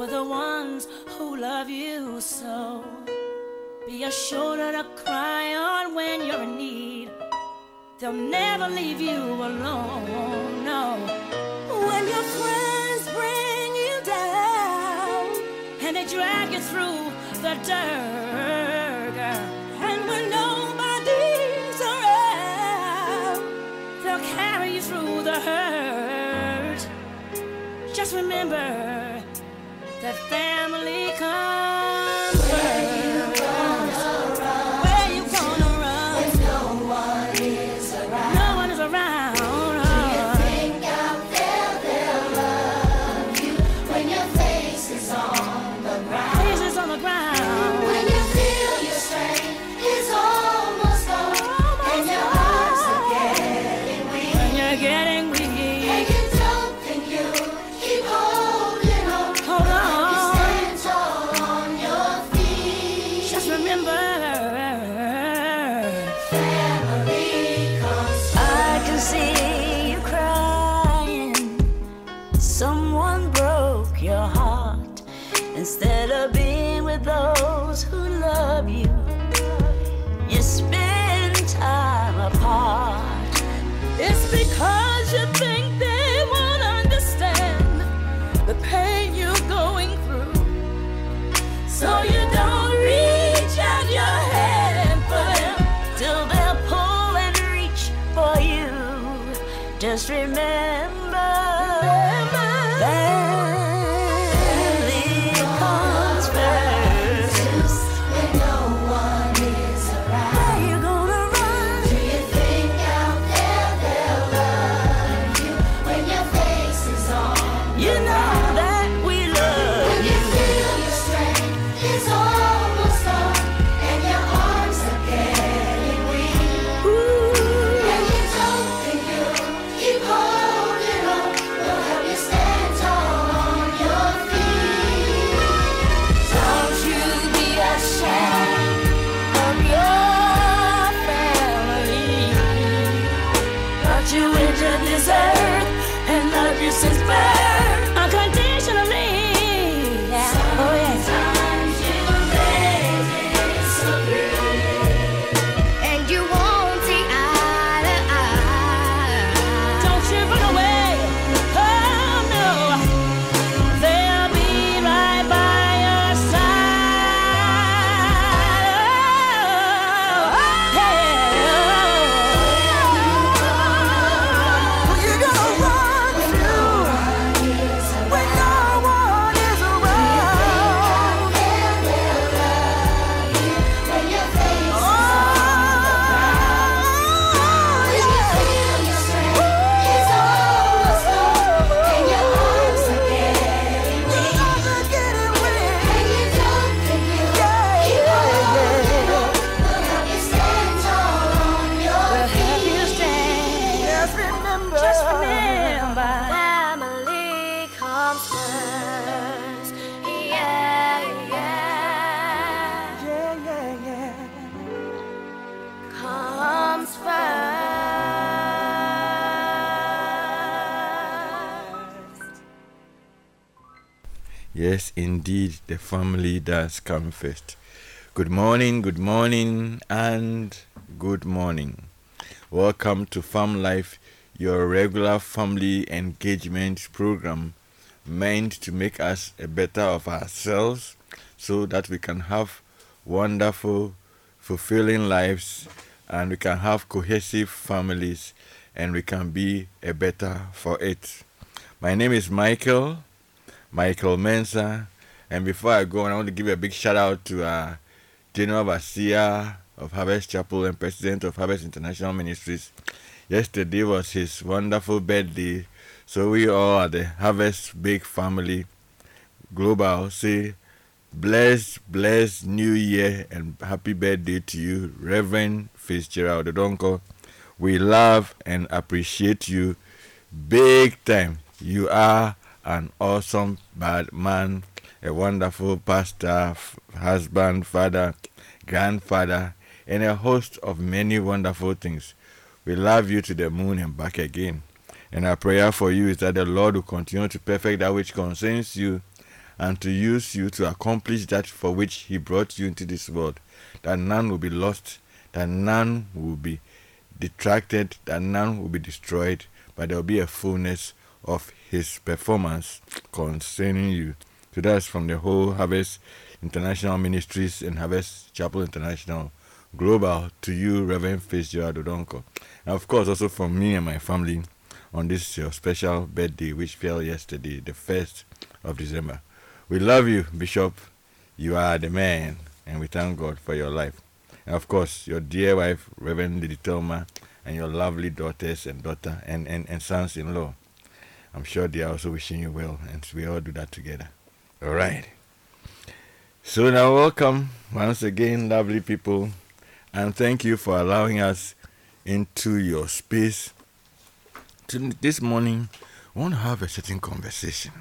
were the ones who love you so. Be a shoulder to cry on when you're in need. They'll never leave you alone, no. When your friends bring you down and they drag you through the dirt. And when nobody's around, they'll carry you through the hurt. Just remember that family comes remember, just remember, Family comes first. Yeah, yeah. yeah, yeah, yeah. Comes first. Yes, indeed, the family does come first. Good morning, good morning, and good morning. Welcome to Famlife, your regular family engagement program meant to make us a better of ourselves so that we can have wonderful, fulfilling lives and we can have cohesive families and we can be a better for it. My name is Michael. Michael Mensa. And before I go on, I want to give a big shout out to uh, General Basia of Harvest Chapel and President of Harvest International Ministries. Yesterday was his wonderful birthday. So we all at the Harvest Big Family Global say blessed, blessed New Year and happy birthday to you, Reverend Fitzgerald Odonkor. We love and appreciate you big time. You are an awesome bad man, a wonderful pastor, husband, father, grandfather, and a host of many wonderful things. We love you to the moon and back again. And our prayer for you is that the Lord will continue to perfect that which concerns you and to use you to accomplish that for which He brought you into this world. That none will be lost, that none will be detracted, that none will be destroyed, but there will be a fullness of His performance concerning you. So that's from the whole Harvest International Ministries and Harvest Chapel International Global to you, Reverend Fitzgerald Odonkor. And of course, also from me and my family on this your special birthday, which fell yesterday, the 1st of December. We love you, Bishop. You are the man, and we thank God for your life. And of course, your dear wife, Reverend Lady Thelma, and your lovely daughters and daughter and, and, and sons in law. I'm sure they are also wishing you well, and we all do that together. All right. So now, welcome once again, lovely people, and thank you for allowing us into your space. This morning, we want to have a certain conversation.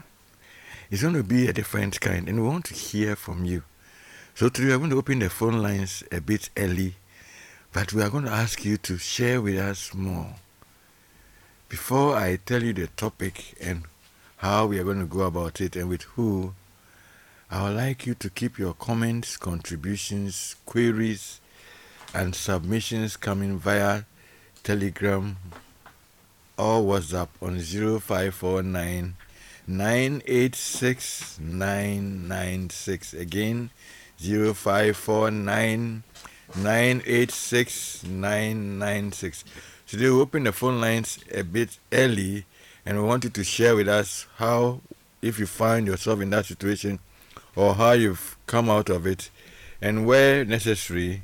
It's going to be a different kind, and we want to hear from you. So today, we're going to open the phone lines a bit early, but we are going to ask you to share with us more. Before I tell you the topic and how we are going to go about it and with who, I would like you to keep your comments, contributions, queries, and submissions coming via Telegram or WhatsApp on 0549 986 996. Again, 0549 986 996. Today we open the phone lines a bit early and we want you to share with us how, if you find yourself in that situation, or how you've come out of it, and where necessary,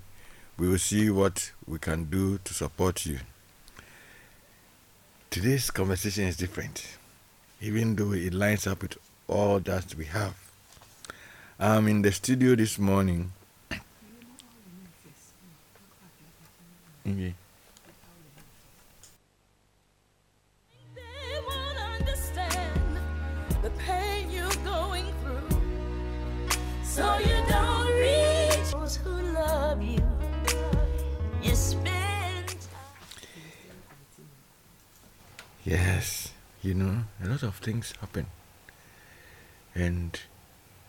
we will see what we can do to support you. Today's conversation is different, even though it lines up with all that we have. I'm in the studio this morning. Okay. Lot of things happen. And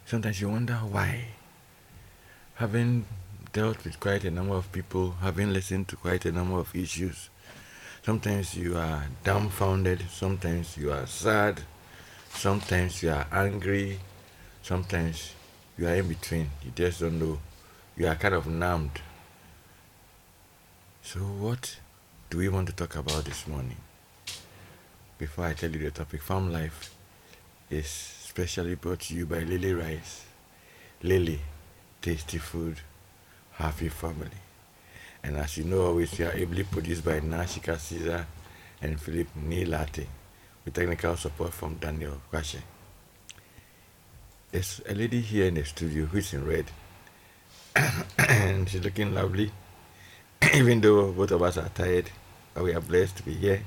sometimes you wonder why. Having dealt with quite a number of people, having listened to quite a number of issues, sometimes you are dumbfounded, sometimes you are sad, sometimes you are angry, sometimes you are in between. You just don't know. You are kind of numbed. So, what do we want to talk about this morning? Before I tell you the topic, Famlife is specially brought to you by Lily Rice. Lily, tasty food, happy family. And as you know, always we are ably produced by Nashika Caesar and Philip Nilate with technical support from Daniel Kwashe. There's a lady here in the studio who's in red. and she's looking lovely. Even though both of us are tired, but we are blessed to be here.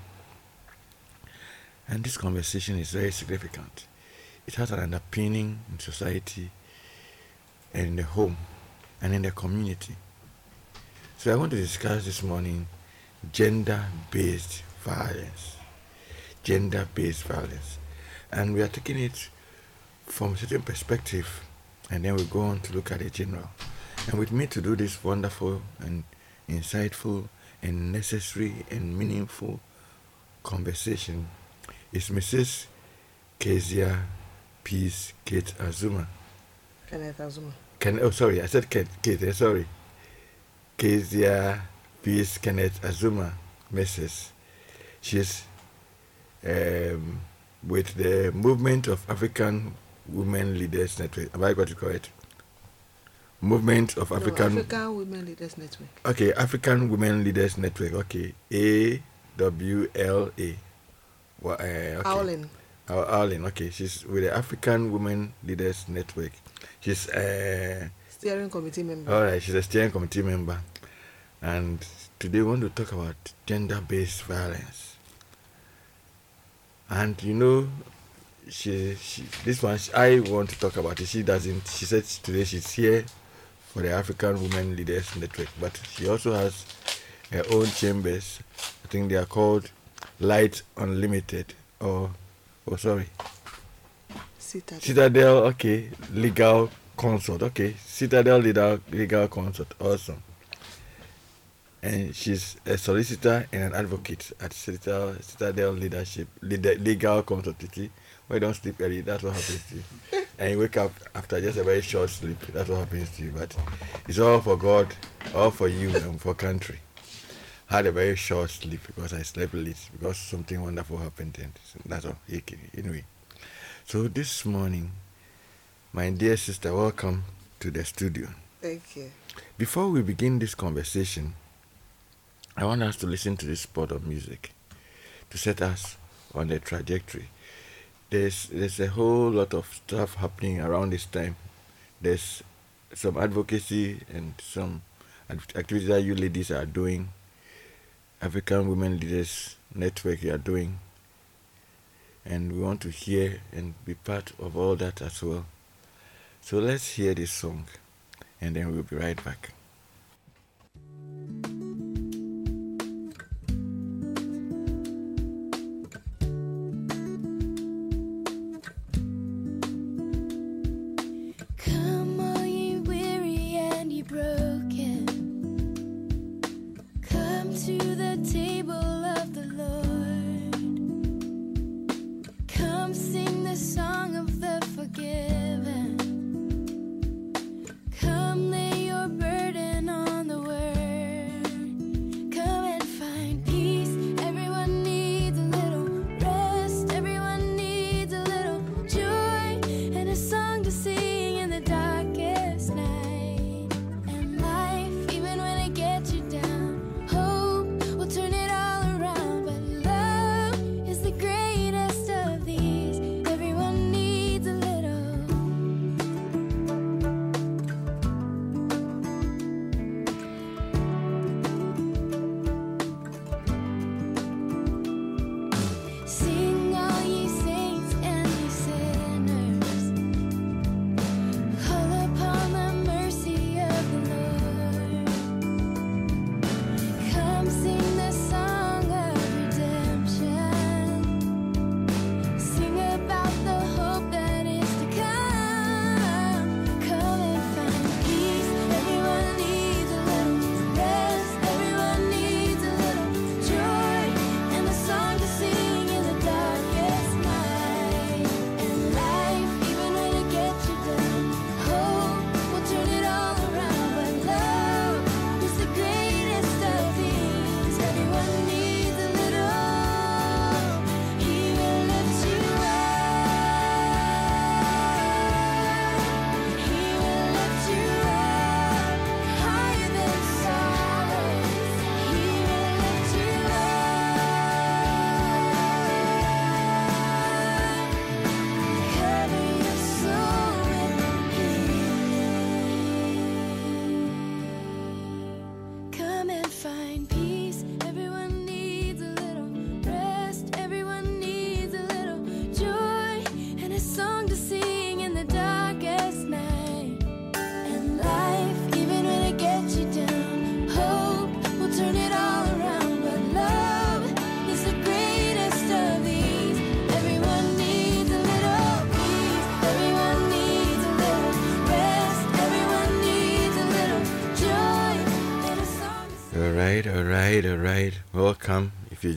And this conversation is very significant. It has an underpinning in society and in the home and in the community. So I want to discuss this morning gender based violence. Gender based violence. And we are taking it from a certain perspective, and then we go on to look at it general. And with me to do this wonderful and insightful and necessary and meaningful conversation is Mrs. Kezia Peace Kate Azuma. Kenneth Azuma. Can, oh, sorry, I said Kate, Kate sorry. Kezia Peace Kenneth Azuma, Mrs. She's um, with the Movement of African Women Leaders Network. Have I got it correct? Movement of African. No, African Women Leaders Network. Okay, African Women Leaders Network. Okay, A W L A. Well, uh, okay. Howling. Oh, Arlene, okay. She's with the African Women Leaders Network. She's uh, Steering committee member. all right. She's a steering committee member, and today we want to talk about gender-based violence. And you know, she, she this one she- I want to talk about it. She doesn't. She said today she's here for the African Women Leaders Network, but she also has her own chambers. I think they are called Light Unlimited, or oh sorry, Citadel. Citadel. Okay, Legal Consult. Okay, Citadel Legal Legal Consult. Awesome. And she's a solicitor and an advocate at Citadel, Citadel Leadership Leader, Legal Consultancy. Why don't sleep early? That's what happens to you. And you wake up after just a very short sleep. That's what happens to you. But it's all for God, all for you, and for country. Had a very short sleep because I slept late because something wonderful happened. And that's all. Okay anyway, so this morning, my dear sister, welcome to the studio. Thank you. Before we begin this conversation, I want us to listen to this spot of music to set us on the trajectory. There's there's a whole lot of stuff happening around this time. There's some advocacy and some activities that you ladies are doing. African Women Leaders Network you are doing. And we want to hear and be part of all that as well. So let's hear this song and then we'll be right back.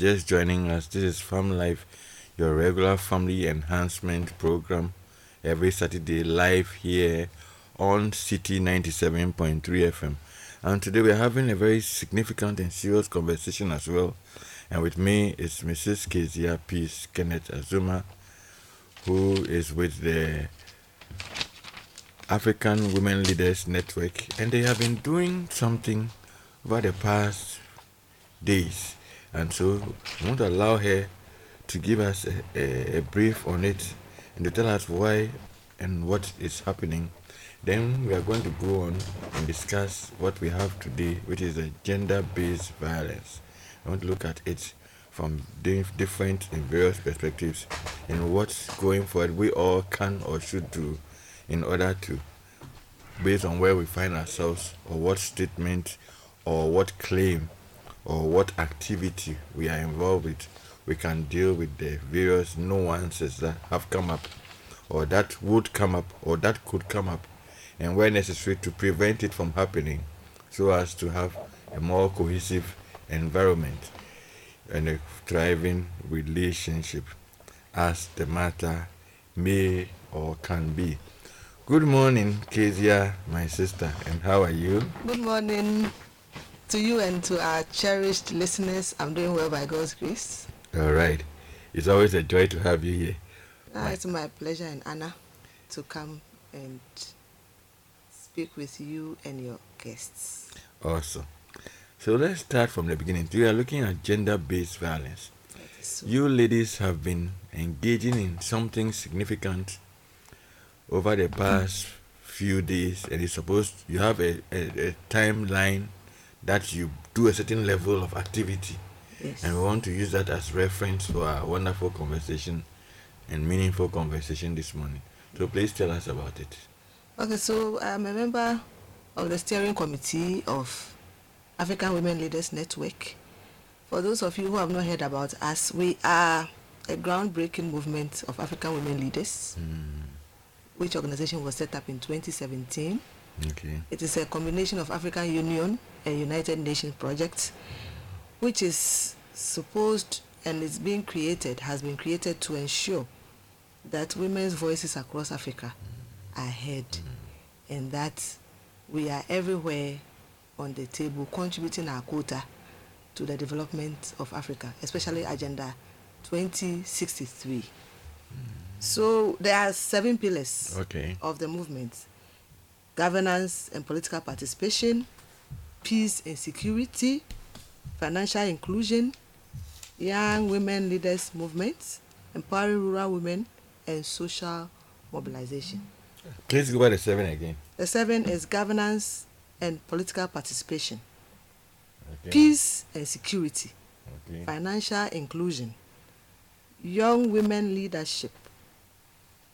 Just joining us, this is Famlife, your regular family enhancement program, every Saturday live here on City 97.3 FM. And today we're having a very significant and serious conversation as well. And with me is Mrs. Kezia Peace Kenneth Azuma, who is with the African Women Leaders Network, and they have been doing something over the past days. And so I want to allow her to give us a, a, a brief on it and to tell us why and what is happening. Then we are going to go on and discuss what we have today, which is the gender based violence. I want to look at it from different and various perspectives and what's going forward we all can or should do in order to based on where we find ourselves or what statement or what claim or what activity we are involved with we can deal with the various nuances that have come up, or that would come up, or that could come up, and where necessary to prevent it from happening, so as to have a more cohesive environment and a thriving relationship as the matter may or can be. Good morning, Kezia, my sister, and how are you? Good morning to you and to our cherished listeners. I'm doing well by God's grace. All right. It's always a joy to have you here. Ah, it's my pleasure and honor to come and speak with you and your guests. Awesome. So let's start from the beginning. We are looking at gender based violence. So, You ladies have been engaging in something significant over the past few days, and it's supposed you have a, a, a timeline that you do a certain level of activity, yes. and we want to use that as reference for our wonderful conversation and meaningful conversation this morning. So please tell us about it. Okay, so I'm a member of the steering committee of African Women Leaders Network. For those of you who have not heard about us, we are a groundbreaking movement of African women leaders, hmm. which organization was set up in 2017. Okay. It is a combination of African Union and United Nations project, which is supposed and is being created, has been created to ensure that women's voices across Africa are heard mm-hmm. and that we are everywhere on the table contributing our quota to the development of Africa, especially Agenda 2063. Mm-hmm. So there are seven pillars Okay. of the movement governance and political participation, peace and security, financial inclusion, young women leaders movement, empowering rural women, and social mobilization. Please go by the seven again. The seven is governance and political participation, Okay. peace and security, Okay. financial inclusion, young women leadership,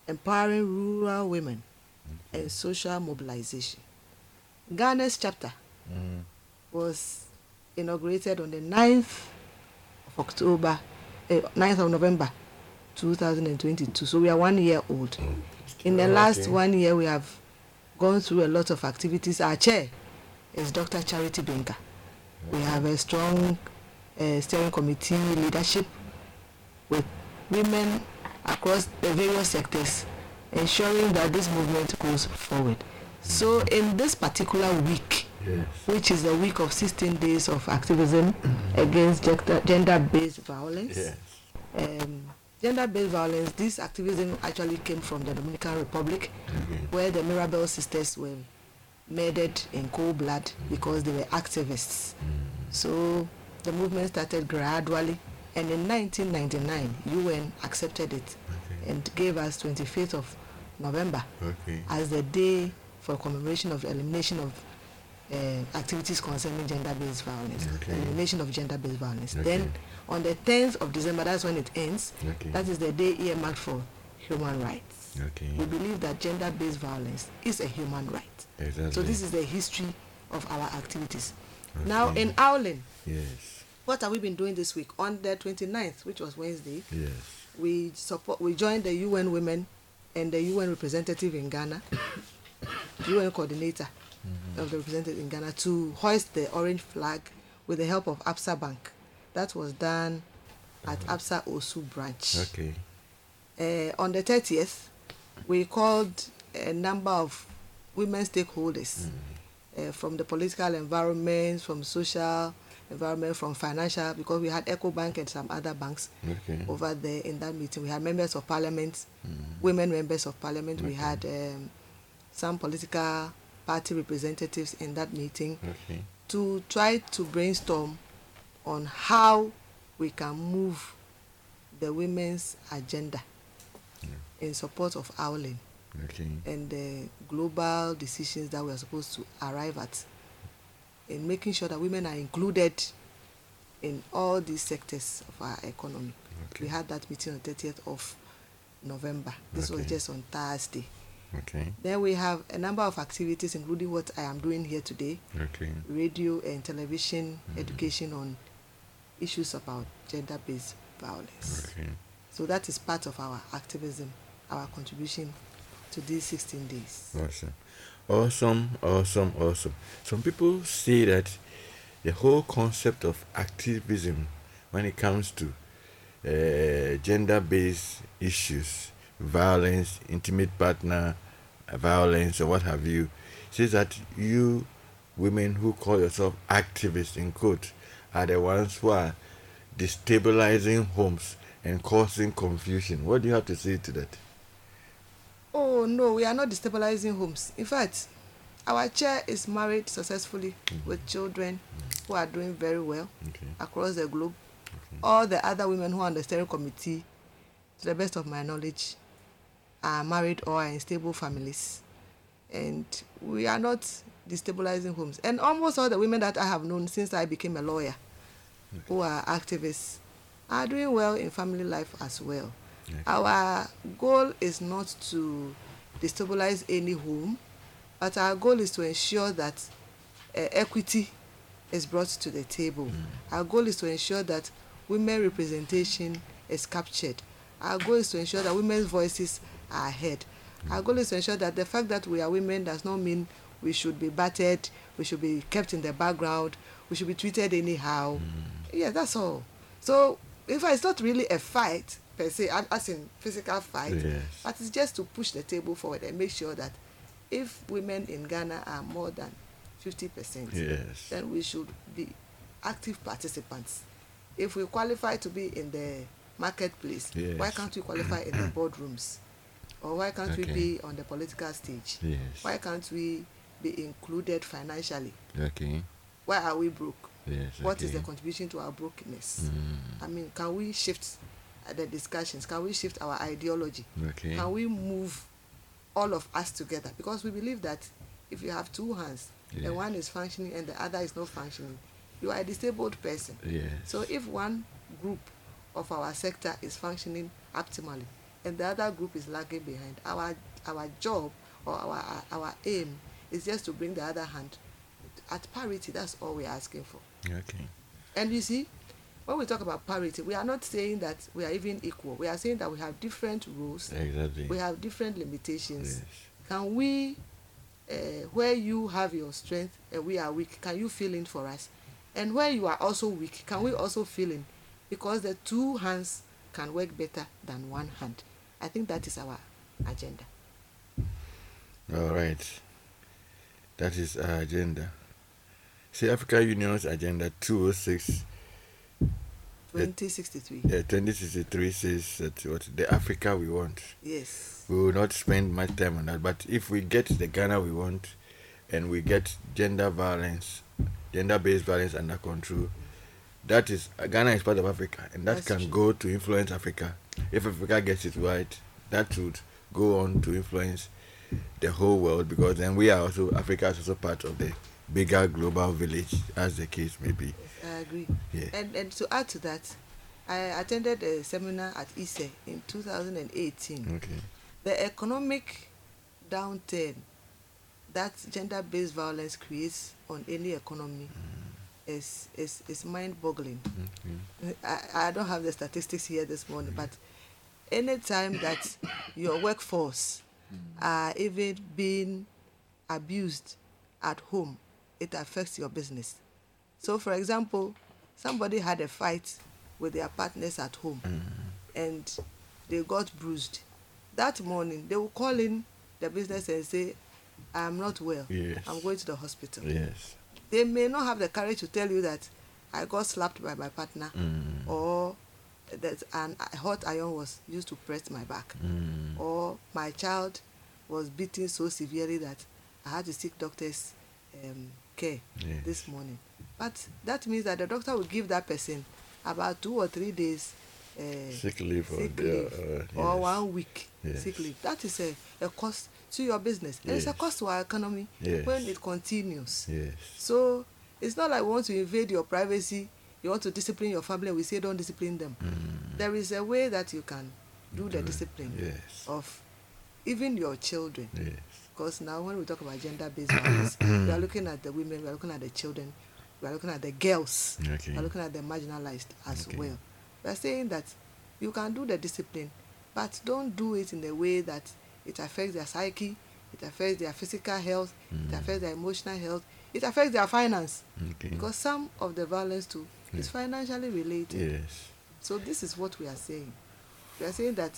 empowering rural women, and social mobilization. Ghana's chapter Mm. was inaugurated on the 9th of October, uh, 9th of November 2022. So we are one year old. In the last Okay. one year, we have gone through a lot of activities. Our chair is Dr. Charity Binka. We have a strong uh, steering committee leadership with women across the various sectors, ensuring that this movement goes forward. So, in this particular week, Yes. which is a week of 16 days of activism mm-hmm. against gender- gender-based violence. Yes. Um, gender-based violence, this activism actually came from the Dominican Republic, Okay. where the Mirabal sisters were murdered in cold blood mm-hmm. because they were activists. Mm-hmm. So the movement started gradually, and in 1999, UN accepted it Okay. and gave us 25th of November Okay. as the day for commemoration of the elimination of uh, activities concerning gender-based violence, Okay. elimination of gender-based violence. Okay. Then, on the 10th of December, that's when it ends. Okay. That is the day earmarked for human rights. Okay. We believe that gender-based violence is a human right. Exactly. So this is the history of our activities. Now, in Aulin, Yes. what have we been doing this week? On the 29th, which was Wednesday, Yes. we support we joined the UN women and the UN representative in Ghana, UN coordinator of the representative in Ghana to hoist the orange flag with the help of Absa Bank. That was done at Absa Osu branch. Okay. Uh, on the 30th, we called a number of women stakeholders uh, from the political environment, from social environment, from financial, because we had EcoBank and some other banks Okay. over there in that meeting. We had members of parliament, women members of parliament. We had um, some political party representatives in that meeting Okay. to try to brainstorm on how we can move the women's agenda in support of Owling Okay. and the global decisions that we are supposed to arrive at in making sure that women are included in all these sectors of our economy. Okay. We had that meeting on 30th of November. This was just on Thursday. Okay. Then we have a number of activities, including what I am doing here today Okay. radio and television education on issues about gender based violence. Okay. So that is part of our activism, our contribution to these 16 days. Awesome. Awesome, awesome, awesome. Some people say that the whole concept of activism when it comes to uh, gender based issues, violence, intimate partner violence, or what have you, says that you women who call yourself activists, in quote, are the ones who are destabilizing homes and causing confusion. What do you have to say to that? Oh no, we are not destabilizing homes. In fact, our chair is married successfully mm-hmm. with children who are doing very well Okay. across the globe. All the other women who are on the steering committee, to the best of my knowledge, are married or are in stable families. And we are not destabilizing homes. And almost all the women that I have known since I became a lawyer who are activists are doing well in family life as well. Okay. Our goal is not to destabilize any home, but our goal is to ensure that uh, equity is brought to the table. Our goal is to ensure that women representation is captured. Our goal is to ensure that women's voices are heard. Our goal is to ensure that the fact that we are women does not mean we should be battered, we should be kept in the background, we should be treated anyhow. Mm. Yeah, that's all. So, in fact, it's not really a fight per se, as in physical fight, Yes. but it's just to push the table forward and make sure that if women in Ghana are more than 50%, Yes. then we should be active participants. If we qualify to be in the marketplace, why can't we qualify in the boardrooms? Or why can't we be on the political stage? Yes. Why can't we be included financially? Okay. Why are we broke? Yes. What is okay. the contribution to our brokenness? Mm, I mean, can we shift uh, the discussions? Can we shift our ideology? okay. Can we move all of us together? Because we believe that if you have two hands Yes. and one is functioning and the other is not functioning, you are a disabled person. Yes. So if one group of our sector is functioning optimally and the other group is lagging behind, our our job or our our aim is just to bring the other hand at parity. That's all we're asking for. Okay. And you see, when we talk about parity, we are not saying that we are even equal. We are saying that we have different rules, Exactly. we have different limitations. Yes. Can we, uh, where you have your strength and we are weak, can you fill in for us? And where you are also weak, can we also fill in? Because the two hands can work better than one hand. I think that is our agenda. All right. That is our agenda. See, Africa Union's agenda 206, 2063. uh, 2063 says that what the Africa we want. Yes. We will not spend much time on that, but if we get the Ghana we want, and we get gender violence, gender-based violence under control, that is Ghana is part of Africa, and that That's can true. go to influence Africa. If Africa gets it right, that would go on to influence the whole world because then we are also Africa is also part of the bigger global village, as the case may be. I agree. Yeah. And and to add to that, I attended a seminar at ISE in 2018. Okay. The economic downturn that gender-based violence creates on any economy mm. is is is mind-boggling. okay. I, I don't have the statistics here this morning, but anytime that your workforce are even being abused at home, it affects your business. So, for example, somebody had a fight with their partners at home and they got bruised. That morning, they will call in the business and say, I'm not well. Yes. I'm going to the hospital Yes. they may not have the courage to tell you that I got slapped by my partner Mm. or that an a hot iron was used to press my back Mm. or my child was beaten so severely that I had to seek doctor's um, care Yes. this morning. But that means that the doctor will give that person about two or three days uh, Sick leave or sick the- leave uh, or yes. one week Yes. sick leave. That is a, a cost to your business. And it's a cost to our economy Yes. when it continues. Yes. So it's not like we want to invade your privacy. You want to discipline your family. We say don't discipline them. Mm. There is a way that you can do the discipline Yes. of even your children. Yes. Because now when we talk about gender-based violence, we are looking at the women, we are looking at the children, we are looking at the girls, Okay. we are looking at the marginalized as Okay. well. We are saying that you can do the discipline, but don't do it in a way that it affects their psyche, it affects their physical health, it mm. affects their emotional health, it affects their finance. Okay. Because some of the violence too Yeah. financially related. yes. So this is what we are saying. We are saying that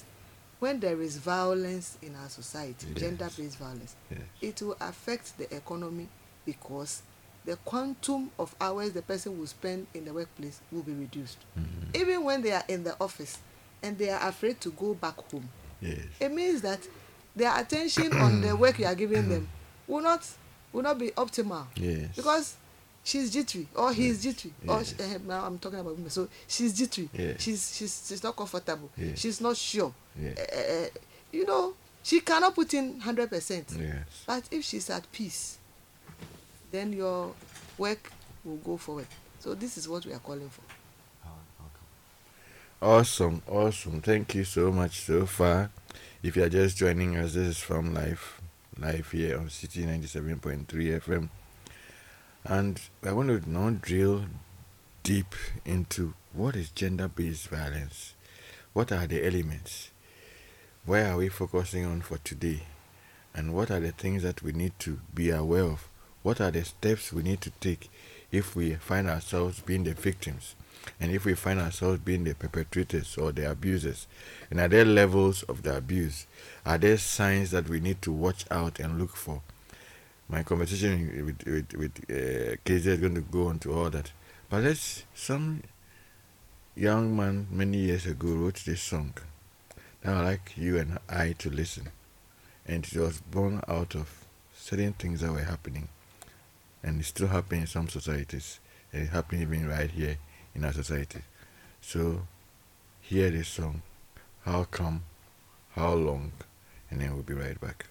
when there is violence in our society, Yes. gender-based violence, Yes. it will affect the economy because the quantum of hours the person will spend in the workplace will be reduced. Mhm. Even when they are in the office and they are afraid to go back home, Yes. it means that their attention on the work you are giving them will not will not be optimal Yes. because she's jittery or he's jittery or Yes. she, uh, now I'm talking about women so she's jittery Yes. she's she's she's not comfortable Yes. she's not sure Yes. uh, you know she cannot put in hundred percent Yes. but if she's at peace then your work will go forward so this is what we are calling for Awesome, awesome. Thank you so much so far. If you are just joining us, this is Famlife, live here on City 97.3 FM. And I want to now drill deep into what is gender based violence? What are the elements? Where are we focusing on for today? And what are the things that we need to be aware of? What are the steps we need to take if we find ourselves being the victims? And if we find ourselves being the perpetrators or the abusers, and are there levels of the abuse? Are there signs that we need to watch out and look for? My conversation with with, with uh, KZ is going to go on to all that. But let's some young man many years ago wrote this song. Now I'd like you and I to listen. And it was born out of certain things that were happening. And it's still happening in some societies. And it's happening even right here in our society. So hear this song. How come? How long? And then we'll be right back.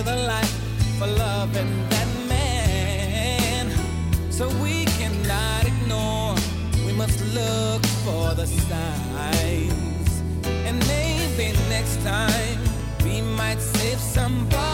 With her life for that man. So we cannot ignore, we must look for the signs. And maybe next time we might save somebody's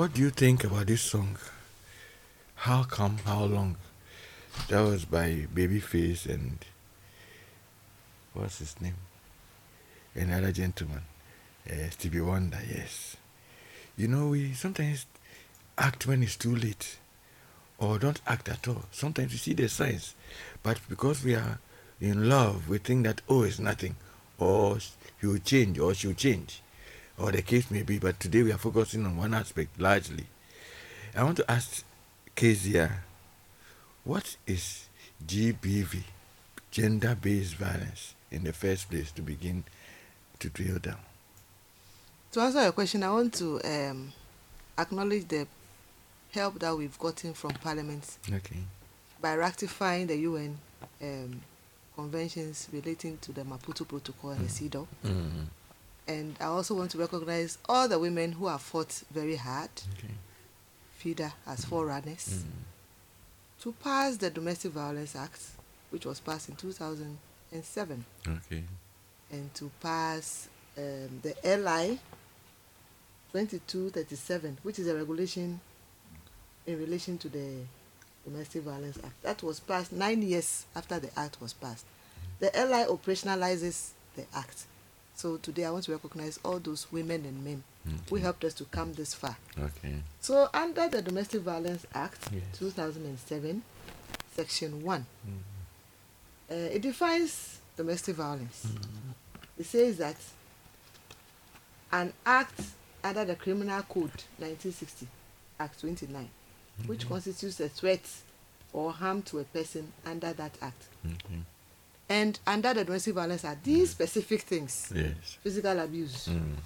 What do you think about this song? How come? How long? That was by Babyface and what's his name? Another gentleman, uh, Stevie Wonder. Yes. You know, we sometimes act when it's too late, or don't act at all. Sometimes we see the signs, but because we are in love, we think that oh, it's nothing, or he will change, or she'll change or the case may be, but today we are focusing on one aspect largely. I want to ask Kezia, what is GBV, gender based violence, in the first place to begin to drill down? To answer your question, I want to um, acknowledge the help that we've gotten from Parliament Okay. by ratifying the UN um, conventions relating to the Maputo Protocol and the CEDAW. Mm. And I also want to recognize all the women who have fought very hard, Okay. FIDA as forerunners, Mm. to pass the Domestic Violence Act, which was passed in 2007, Okay. and to pass um, the LI 2237, which is a regulation in relation to the Domestic Violence Act. That was passed nine years after the act was passed. The LI operationalizes the act. So today I want to recognize all those women and men who helped us to come this far. Okay. So under the Domestic Violence Act Yes. 2007, Section 1, Mm. uh, it defines domestic violence. It says that an act under the Criminal Code 1960, Act 29, which constitutes a threat or harm to a person under that act. Okay. And under the Domestic Violence are these specific things Yes. physical abuse Mm.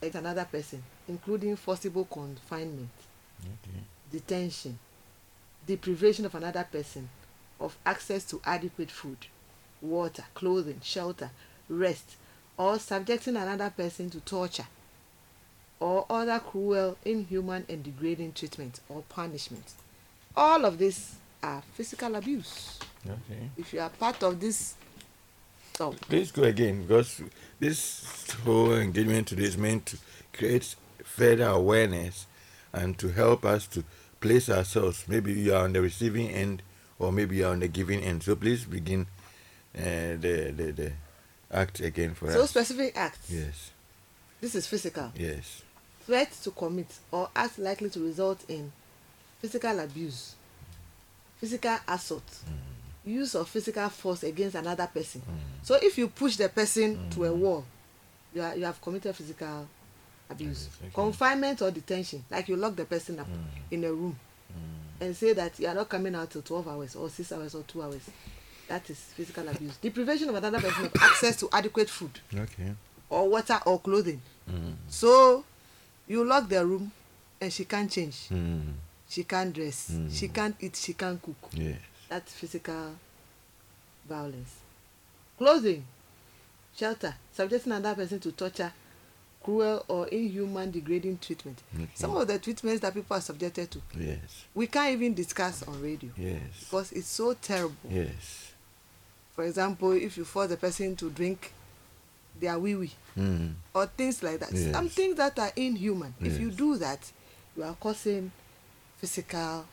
against another person, including forcible confinement, Okay. detention, deprivation of another person of access to adequate food, water, clothing, shelter, rest, or subjecting another person to torture or other cruel, inhuman, and degrading treatment or punishment. All of these are physical abuse. Okay. If you are part of this, so Please go again because this whole engagement today is meant to create further awareness and to help us to place ourselves. Maybe you are on the receiving end or maybe you are on the giving end. So please begin uh, the, the, the act again for so us. So specific acts. Yes, This is physical. yes. threat to commit or act likely to result in physical abuse physical assault use of physical force against another person. Hmm. So if you push the person hmm. to a wall you are you have committed physical abuse. Okay. confinement or detention. Like you lock the person up hmm. in a room and say that you are not coming out till twelve hours or six hours or two hours. That is physical abuse. Deprivation of another person of access to adequate food Okay. or water or clothing. So you lock the room and she can't change. Mm. she can't dress. She can't eat. She can't cook. Yes. That's physical violence clothing shelter subjecting another person to torture cruel or inhuman degrading treatment Okay. some of the treatments that people are subjected to Yes. we can't even discuss on radio Yes. because it's so terrible Yes. for example if you force the person to drink their wee wee Mm. or things like that Yes. some things that are inhuman Yes. if you do that you are causing physical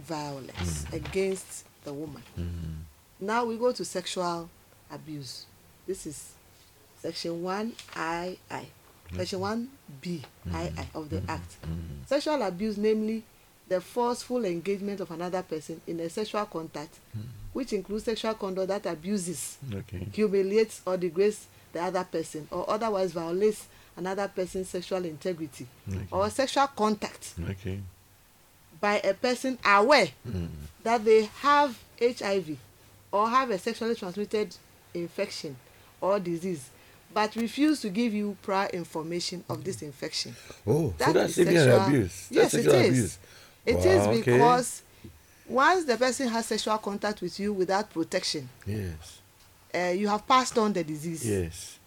violence against the woman. Mm. now we go to sexual abuse. This is section 1 i i. Mm-hmm. Section 1 b i i mm-hmm. of the act. Sexual abuse namely the forceful engagement of another person in a sexual contact which includes sexual conduct that abuses Okay. humiliates or degrades the other person or otherwise violates another person's sexual integrity Okay. or sexual contact. Okay. By a person aware Mm. that they have hiv or have a sexually transmitted infection or disease but refuse to give you prior information of this infection Oh, so That that's is even sexual- abuse. yes that's it sexual is abuse. it Wow, is okay. because once the person has sexual contact with you without protection Yes. uh, you have passed on the disease Yes.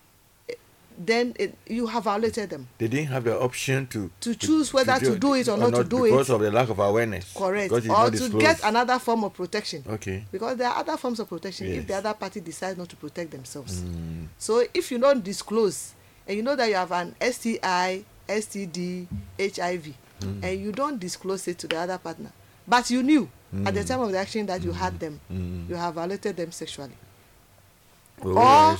Then it, you have violated them They didn't have the option to To choose whether to do it or not to do it. because of the lack of awareness. correct Because or to disclosed. get another form of protection Okay. because there are other forms of protection if the Yes. other party decides not to protect themselves Mm. so if you don't disclose and you know that you have an sti std hiv Mm. and you don't disclose it to the other partner but you knew at the Mm. time of the action that you had them Mm. you have violated them sexually Oh, Or-.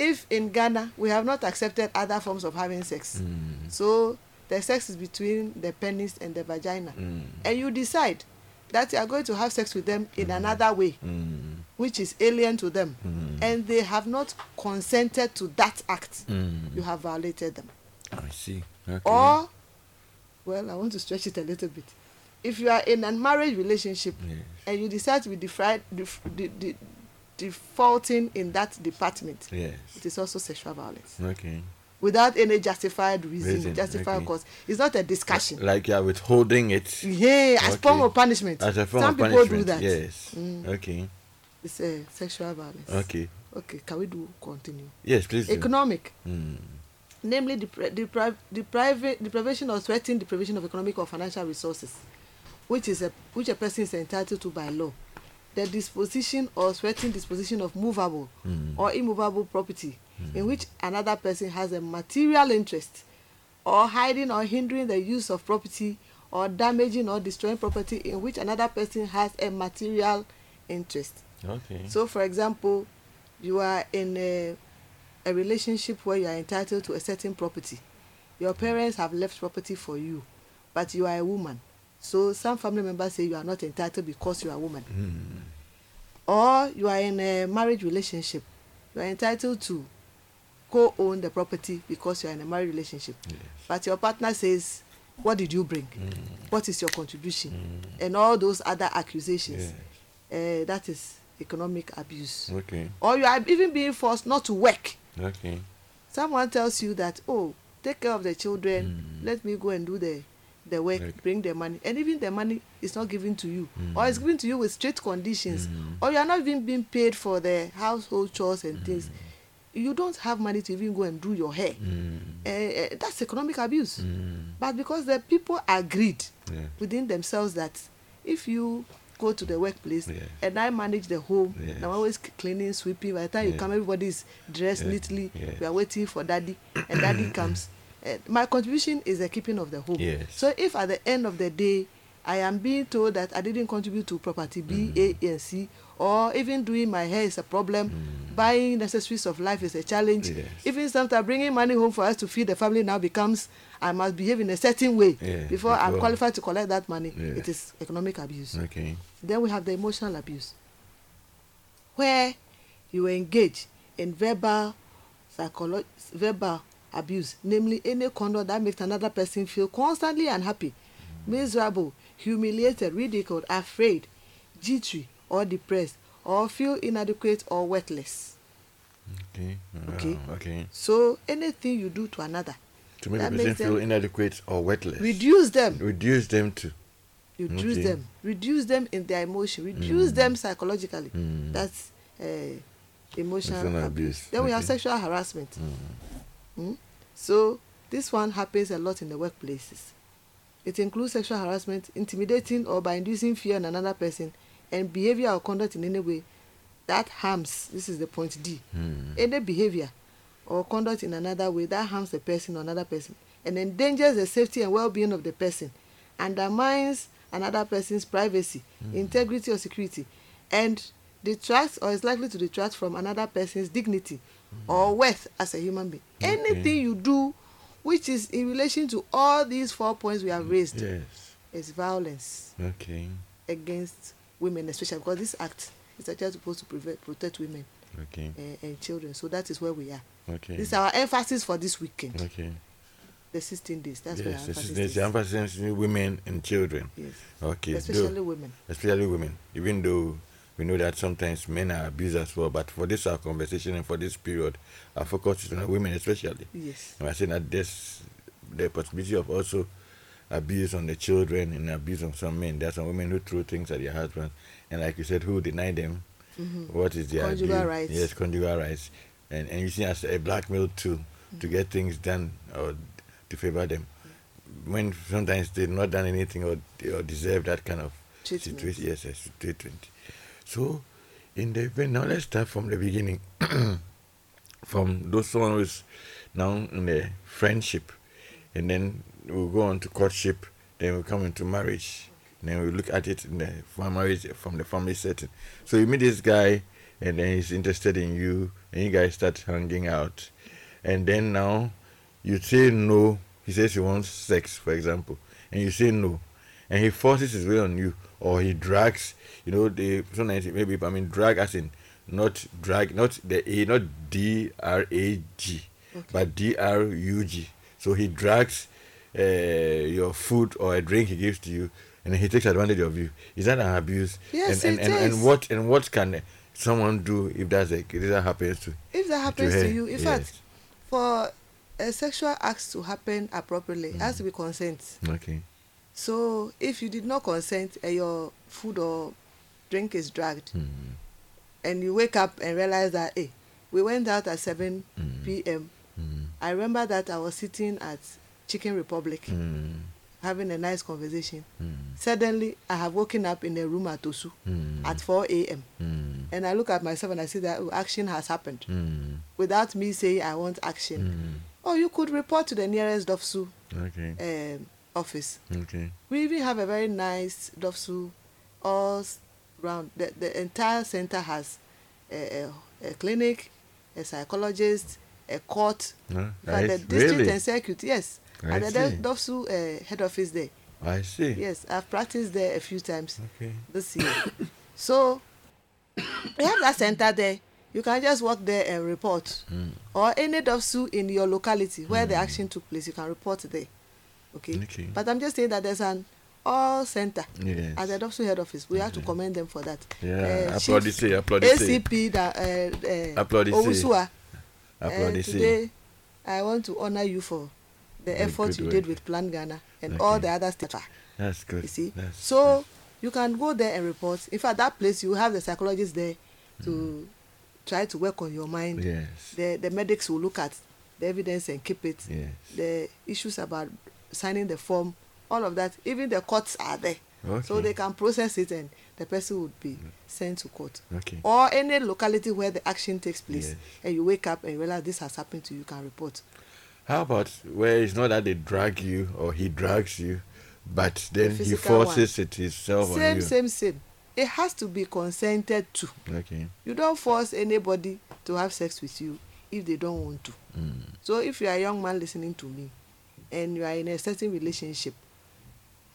If in ghana we have not accepted other forms of having sex Mm. so the sex is between the penis and the vagina Mm. and you decide that you are going to have sex with them in another way Mm. which is alien to them Mm. and they have not consented to that act Mm. you have violated them I see. Okay. or well i want to stretch it a little bit if you are in a marriage relationship Yes. and you decide to be defri- def- de- de- defaulting in that department Yes. it is also sexual violence Okay. without any justified reason, Reason, justified okay. cause it's not a discussion Like you are withholding it yeah as Okay. form of punishment as a form some of people punishment. do that Yes. Mm. Okay. it's a sexual violence Okay. okay can we do continue Yes, please. economic Mm. namely depri- depri- depriva- deprivation or threatening deprivation of economic or financial resources which is a which a person is entitled to by law the disposition or threatening disposition of movable Mm. or immovable property in which another person has a material interest or hiding or hindering the use of property or damaging or destroying property in which another person has a material interest Okay. so for example you are in a a relationship where you are entitled to a certain property your parents have left property for you but you are a woman so some family members say you are not entitled because you are a woman Mm. or you are in a marriage relationship you are entitled to co-own the property because you are in a marriage relationship Yes. but your partner says what did you bring Mm. what is your contribution and all those other accusations Yes. uh, that is economic abuse Okay. or you are even being forced not to work Okay. someone tells you that oh take care of the children Mm. let me go and do the the work Like- bring the money and even the money is not given to you Mm. or it's given to you with strict conditions Mm. or you are not even being paid for the household chores and things you don't have money to even go and do your hair Mm. uh, that's economic abuse Mm. but because the people agreed Yeah. within themselves that if you go to the workplace and I manage the home Yes. I'm always cleaning, sweeping. By the time you come, everybody's dressed neatly. We are waiting for daddy, and daddy comes. Uh, my contribution is the keeping of the home. Yes. So if at the end of the day I am being told that I didn't contribute to property B, A, and C, or even doing my hair is a problem, buying necessaries of life is a challenge. Yes. Even sometimes bringing money home for us to feed the family now becomes I must behave in a certain way Yeah, before I'm before- qualified to collect that money. Yeah. It is economic abuse. Okay. Then we have the emotional abuse, where you engage in verbal, psycholo- verbal abuse, namely any conduct that makes another person feel constantly unhappy, miserable, humiliated, ridiculed, afraid, jittery, or depressed, or feel inadequate or worthless. Okay. Okay. Ah, okay. So anything you do to another, To make That a person feel inadequate or worthless. reduce them. Reduce them to. reduce Okay. them reduce them in their emotion reduce them psychologically Mm. that's uh, emotional abuse. abuse, then we have sexual harassment Mm. Hmm? so this one happens a lot in the workplaces. It includes sexual harassment intimidating or by inducing fear in another person and behaviour or conduct in any way that harms this is the point d Hmm. any behaviour or conduct in another way that harms the person or another person and endangers the safety and well-being of the person undermines another person's privacy hmm. integrity or security and detracts or is likely to detract from another person's dignity hmm. or worth as a human being anything you do which is in relation to all these four points we have raised Yes. is violence Okay. against women especially because this act is actually supposed to prevent, protect women Okay. uh, and children so that is where we are Okay. this is our emphasis for this weekend Okay. the sixteen days that's where our Yes, emphasis is there's is emphasis in women and children. yes Okay. especially though- women especially women. Even though we know that sometimes men are abused as well, but for this our conversation and for this period, our focus is on women especially. yes And I saying that there's the possibility of also abuse on the children and abuse on some men. There are some women who throw things at their husbands, and like you said, who deny them mm-hmm. what is their Conjugal due. rights. Yes, conjugal rights, and and you see as a blackmail too to mm-hmm. get things done or to favor them. When sometimes they've not done anything or or deserve that kind of Treatment. situation. Yes, yes, treatment. So, in the event now, let's start from the beginning. from those someone who's now in the friendship, and then we'll go on to courtship, then we come into marriage, and then we look at it in the marriage from the family setting. So you meet this guy, and then he's interested in you, and you guys start hanging out, and then now you say no. He says he wants sex, for example, and you say no, and he forces his way on you, or he drags. You know, the sometimes maybe I mean drag as in not drag, not the A, not D R A G, but D R U G. So he drags uh, your food or a drink he gives to you, and he takes advantage of you. Is that an abuse? Yes, and, it and, and, is. and what and what can someone do if that's a, if that happens to? if that happens her, to you in yes. fact for a sexual act to happen appropriately it Mm. has to be consent Okay. So if you did not consent and your food or drink is dragged Mm. and you wake up and realize that hey we went out at 7 Mm. p.m Mm. i remember that i was sitting at chicken republic Mm. having a nice conversation Mm. suddenly i have woken up in a room at osu Mm. at 4 a.m and i look at myself and i see that oh, action has happened without me saying i want action or you could report to the nearest DOVVSU Okay. um, office. Okay. we even have a very nice DOVVSU all round. The, the entire center has a, a, a clinic a psychologist a court. No, but I the district really? and circuit yes. I at the DOVVSU uh, head office there. I see. yes i've practiced there a few times Okay. this year. So we have that center there. You can just walk there and report. Mm. or any DOVVSU in your locality where the action took place you can report there okay, Okay. but i'm just saying that there's an all center Yes. at the DOVVSU head office we have to commend them for that Yeah. Uh, applaudissez, Chief applaudissez. acp that uh, uh, owusua uh, today i want to honour you for the Very effort you work. did with plan ghana and all the other states That's good. you see That's, so you can go there and report in fact that place you have the psychologist there to try to work on your mind Yes. the the medics will look at the evidence and keep it Yes. the issues about signing the form all of that even the courts are there so they can process it and the person would be sent to court Okay. or any locality where the action takes place Yes. and you wake up and realize this has happened to you you can report How about where it's not that they drag you or he drags you, but then he physical one. forces it himself on same you. same same it has to be consented to Okay. you don't force anybody to have sex with you if they don't want to Mm. so if you are a young man listening to me and you are in a certain relationship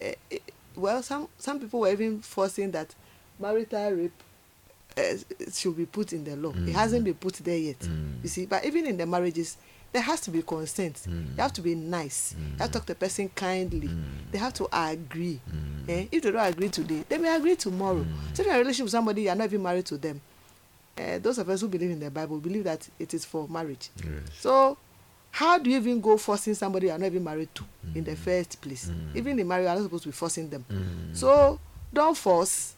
eh, eh, well some some people were even forcing that marital rape uh, should be put in the law. It hasn't been put there yet Mm. you see. But even in the marriages there has to be consent. Mm. you have to be nice. You have to talk to the person kindly. They have to agree Mm. eh? if they don't agree today they may agree tomorrow. So if you're in a relationship with somebody you are not even married to them uh, those of us who believe in the bible believe that it is for marriage. Yes. so how do you even go forcing somebody you are not even married to in the first place even in marriage you are not supposed to be forcing them Mm. so don't force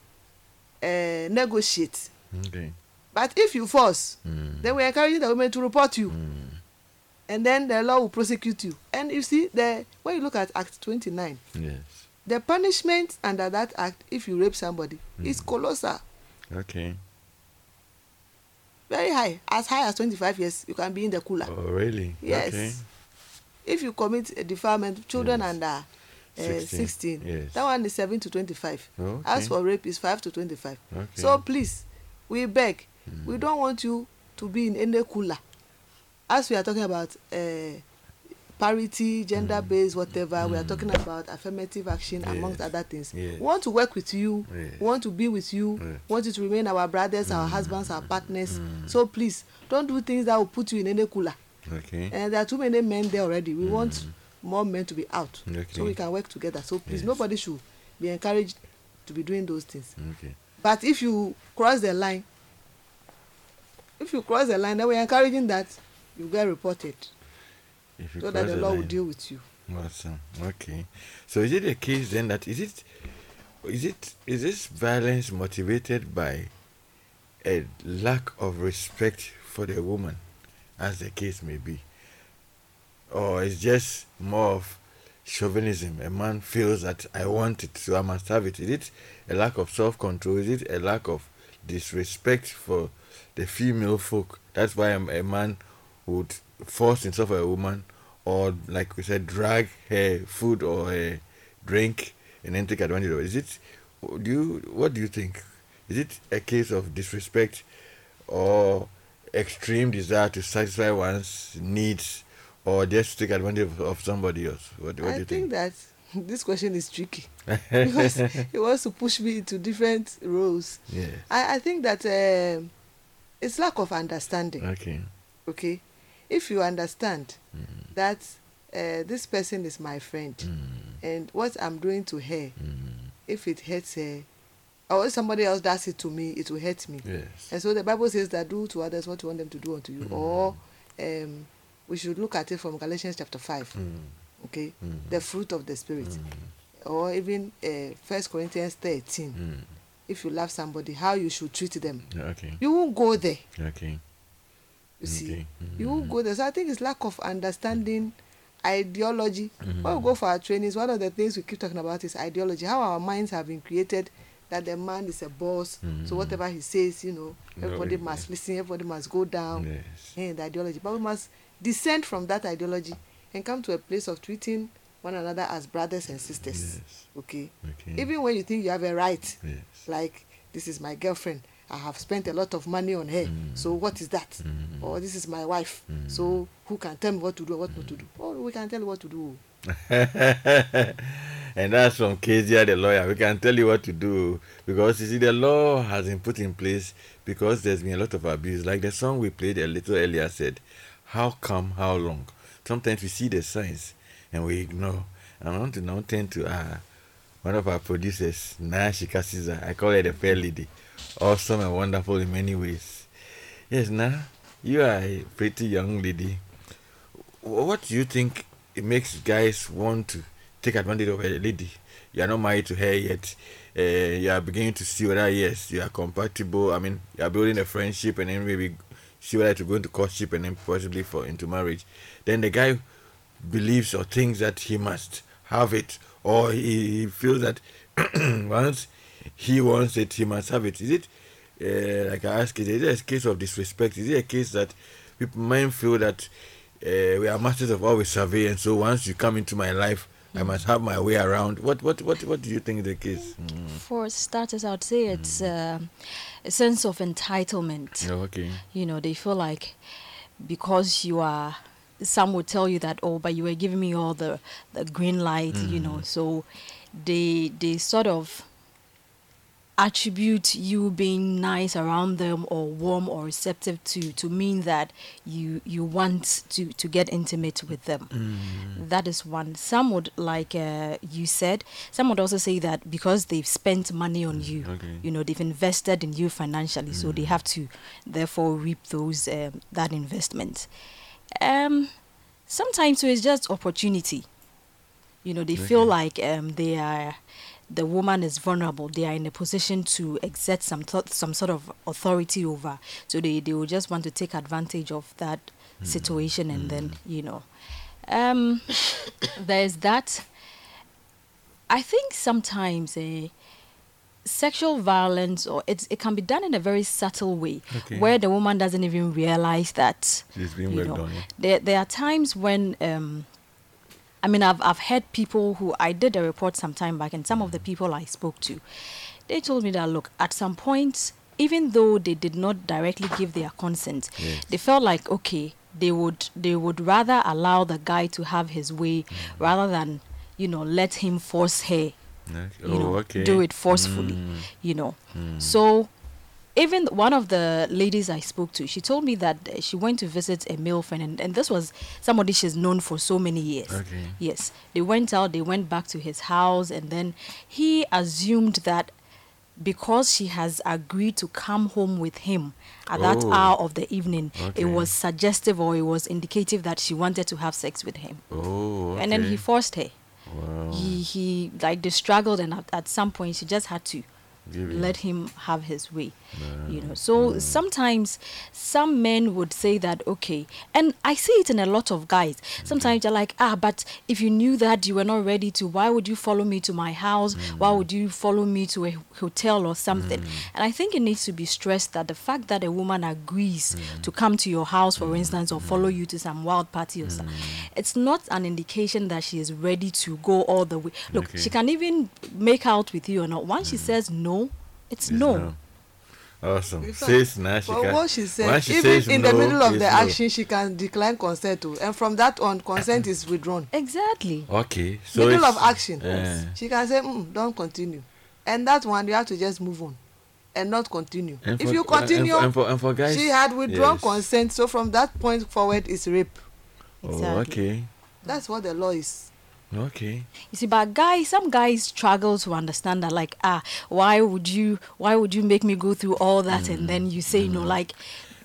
uh, negotiate Okay. but if you force Mm. then we are encouraging the women to report you Mm. and then the law will prosecute you and you see the when you look at act twenty-nine Yes. the punishment under that act if you rape somebody is colossal Okay. Very high as high as twenty-five years you can be in the cooler Oh, really? yes Okay. if you commit a defilement children Yes. under uh, 16, sixteen yes. that one is seven to twenty-five Okay. as for rape is five to twenty-five Okay. so please we beg we don't want you to be in any cooler as we are talking about uh, parity gender mm. based whatever we are mm. talking about affirmative action amongst other things. Yes. we want to work with you. Yes. we want to be with you. Yes. want you to remain our brothers our mm. husbands our partners. So please don't do things that will put you in any cooler. Okay. and there are too many men there already. We want more men to be out. Okay. so we can work together. So please Yes. nobody should be encouraged to be doing those things. Okay. but if you cross the line if you cross the line then we are encouraging that you get reported so that cross the law will deal with you Awesome. Okay. So is it a case then that is it is it is this violence motivated by a lack of respect for the woman, as the case may be? Or it's just more of chauvinism. A man feels that I want it, so I must have it. Is it a lack of self control? Is it a lack of disrespect for the female folk? That's why a man would force himself on a woman, or like we said, drag her food or her drink and then take advantage of it. Is it? Do you? What do you think? Is it a case of disrespect or extreme desire to satisfy one's needs, or just take advantage of, of somebody else? What, what do you think think? that this question is tricky because he wants to push me into different roles yes. i i think that um, it's lack of understanding Okay. okay if you understand Mm. that uh, this person is my friend and what i'm doing to her if it hurts her or if somebody else does it to me it will hurt me Yes. and so the bible says that do to others what you want them to do unto you Mm. or um, we should look at it from galatians chapter 5 Mm. okay Mm. the fruit of the spirit Mm. or even uh, first corinthians 13 Mm. if you love somebody how you should treat them Okay. you won't go there Okay. You see Okay. you won't go there so i think it's lack of understanding ideology Mhm. when we go for our trainings one of the things we keep talking about is ideology how our minds have been created that the man is a boss so Mhm. whatever he says you know No, everybody it- must listen everybody must go down Yes. in the ideology but we must descend from that ideology and come to a place of treating one another as brothers and sisters Yes. okay Okay. even when you think you have a right Yes. like this is my girlfriend i have spent a lot of money on her Mm. so what is that Mm. or this is my wife Mm. so who can tell me what to do or what not to do oh we can tell you what to do and that's from Kezia the lawyer. We can tell you what to do because you see the law has been put in place because there's been a lot of abuse. Like the song we played a little earlier said, "How come? How long?" Sometimes we see the signs and we ignore. And I want to now turn to uh, one of our producers, Naya Shika Caesar. I call her the fair lady, awesome and wonderful in many ways. Yes, Naya, you are a pretty young lady. What do you think it makes guys want to take advantage of a lady? You are not married to her yet. Uh, you are beginning to see whether yes you are compatible. I mean, you are building a friendship and then maybe see whether to go into courtship and then possibly for into marriage. Then the guy believes or thinks that he must have it, or he, he feels that once he wants it, he must have it. Is it uh, like I ask, is it a case of disrespect? Is it a case that people men feel that uh, we are masters of all we survey, and so once you come into my life, I must have my way around. What what what what do you think is the case? Mm. For starters, I would say it's uh, a sense of entitlement. Oh, okay. You know, they feel like because you are. Some would tell you that, oh, but you were giving me all the the green light. You know, so they they sort of attribute you being nice around them or warm or receptive to to mean that you you want to to get intimate with them. That is one. Some would like uh, you said some would also say that because they've spent money on you okay. you know they've invested in you financially so they have to therefore reap those um, that investment. Um sometimes so it's just opportunity. You know they feel like um they are the woman is vulnerable they are in a position to exert some th- some sort of authority over. So they they will just want to take advantage of that situation and then you know. Um there's that. I think sometimes eh, sexual violence or it's, it can be done in a very subtle way Okay. where the woman doesn't even realize that It's being well know, done. there there are times when um I mean I've I've heard people who I did a report some time back and some of the people I spoke to they told me that look at some point even though they did not directly give their consent Yes. they felt like okay they would they would rather allow the guy to have his way Mm. rather than you know let him force her Okay. you oh, know, okay. do it forcefully, Mm. you know. So, even one of the ladies I spoke to, she told me that she went to visit a male friend, and, and this was somebody she's known for so many years. Okay. Yes, they went out, they went back to his house, and then he assumed that because she has agreed to come home with him at that Oh. hour of the evening, Okay. it was suggestive or it was indicative that she wanted to have sex with him. Oh, okay. And then he forced her Wow. he he like they struggled and at, at some point she just had to. Let him have his way. You know so sometimes some men would say that okay and i see it in a lot of guys. Mm-hmm. Sometimes they're like ah but if you knew that you were not ready to why would you follow me to my house? Mm-hmm. Why would you follow me to a hotel or something? Mm-hmm. And i think it needs to be stressed that the fact that a woman agrees to come to your house for instance or follow you to some wild party or something it's not an indication that she is ready to go all the way. Look Okay. she can even make out with you or not. Once she says no it's It's no. Awesome. Fact, Says now she But can. what she said, she even says in the no, middle of the no. action, she can decline consent to, and from that on, consent is withdrawn. Exactly. Okay. So middle it's- of action, eh, she can say, mm, "Don't continue," and that one you have to just move on, and not continue. and if for- you and for- continue, and for, and for guys, she had withdrawn yes. consent, so from that point forward is rape. Oh, Exactly. okay. That's what the law is. Okay. You see, but guys, some guys struggle to understand that. Like, ah, why would you? Why would you make me go through all that and then you say no? Like,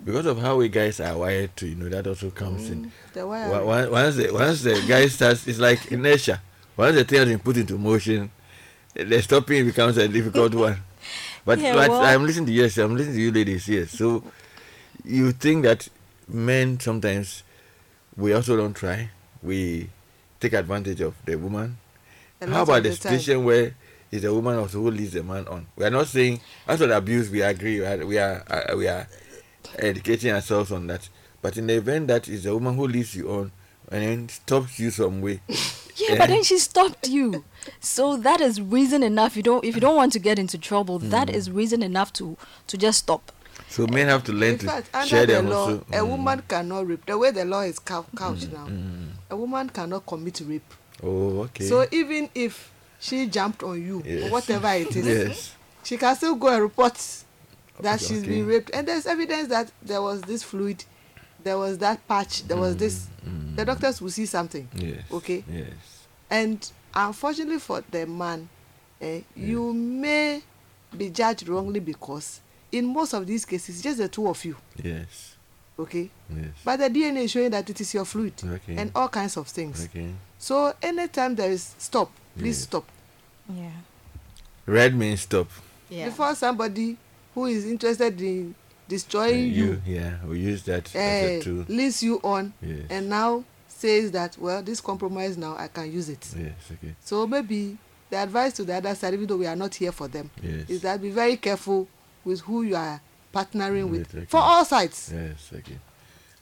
Because of how we guys are wired to, you know, that also comes in. The way Wa- wa- Once the once the guy starts, it's like inertia. Once the thing has been put into motion, the stopping becomes a difficult one. But, Yeah, but well- I'm listening to you. yes, I'm listening to you ladies. Yes, so you think that men sometimes we also don't try. We take advantage of the woman. A How about the the situation where it's the woman also who leads the man on? We are not saying as for abuse. We agree. We are we are, uh, we are educating ourselves on that. But in the event that it's the woman who leads you on and then stops you some way, yeah, but then she stopped you. So that is reason enough. You don't. If you don't want to get into trouble, that Mm. is reason enough to to just stop. so men have to learn In to fact, under share the them law, also. a Mm. woman cannot rape. The way the law is cou- couched Mm, now, a woman cannot commit rape. Oh, okay. So even if she jumped on you Yes. or whatever it is, yes. she can still go and report that Okay, she's been raped. And there's evidence that there was this fluid, there was that patch, there was this. The doctors will see something. Mm, Yes. Okay. Yes. And unfortunately for the man, eh, you may be judged wrongly because in most of these cases, just the two of you. Yes. Okay. Yes. But the DNA is showing that it is your fluid Okay. and all kinds of things. okay. So anytime there is stop, please Yes. stop. Yeah. Red means stop. Yeah. Before somebody who is interested in destroying you, Yeah. We use that as eh, a tool. leads you on Yes. and now says that well this compromise now I can use it. Yes. Okay. So maybe the advice to the other side, even though we are not here for them, Yes. is that be very careful with who you are partnering with for all sides. Yes. Okay.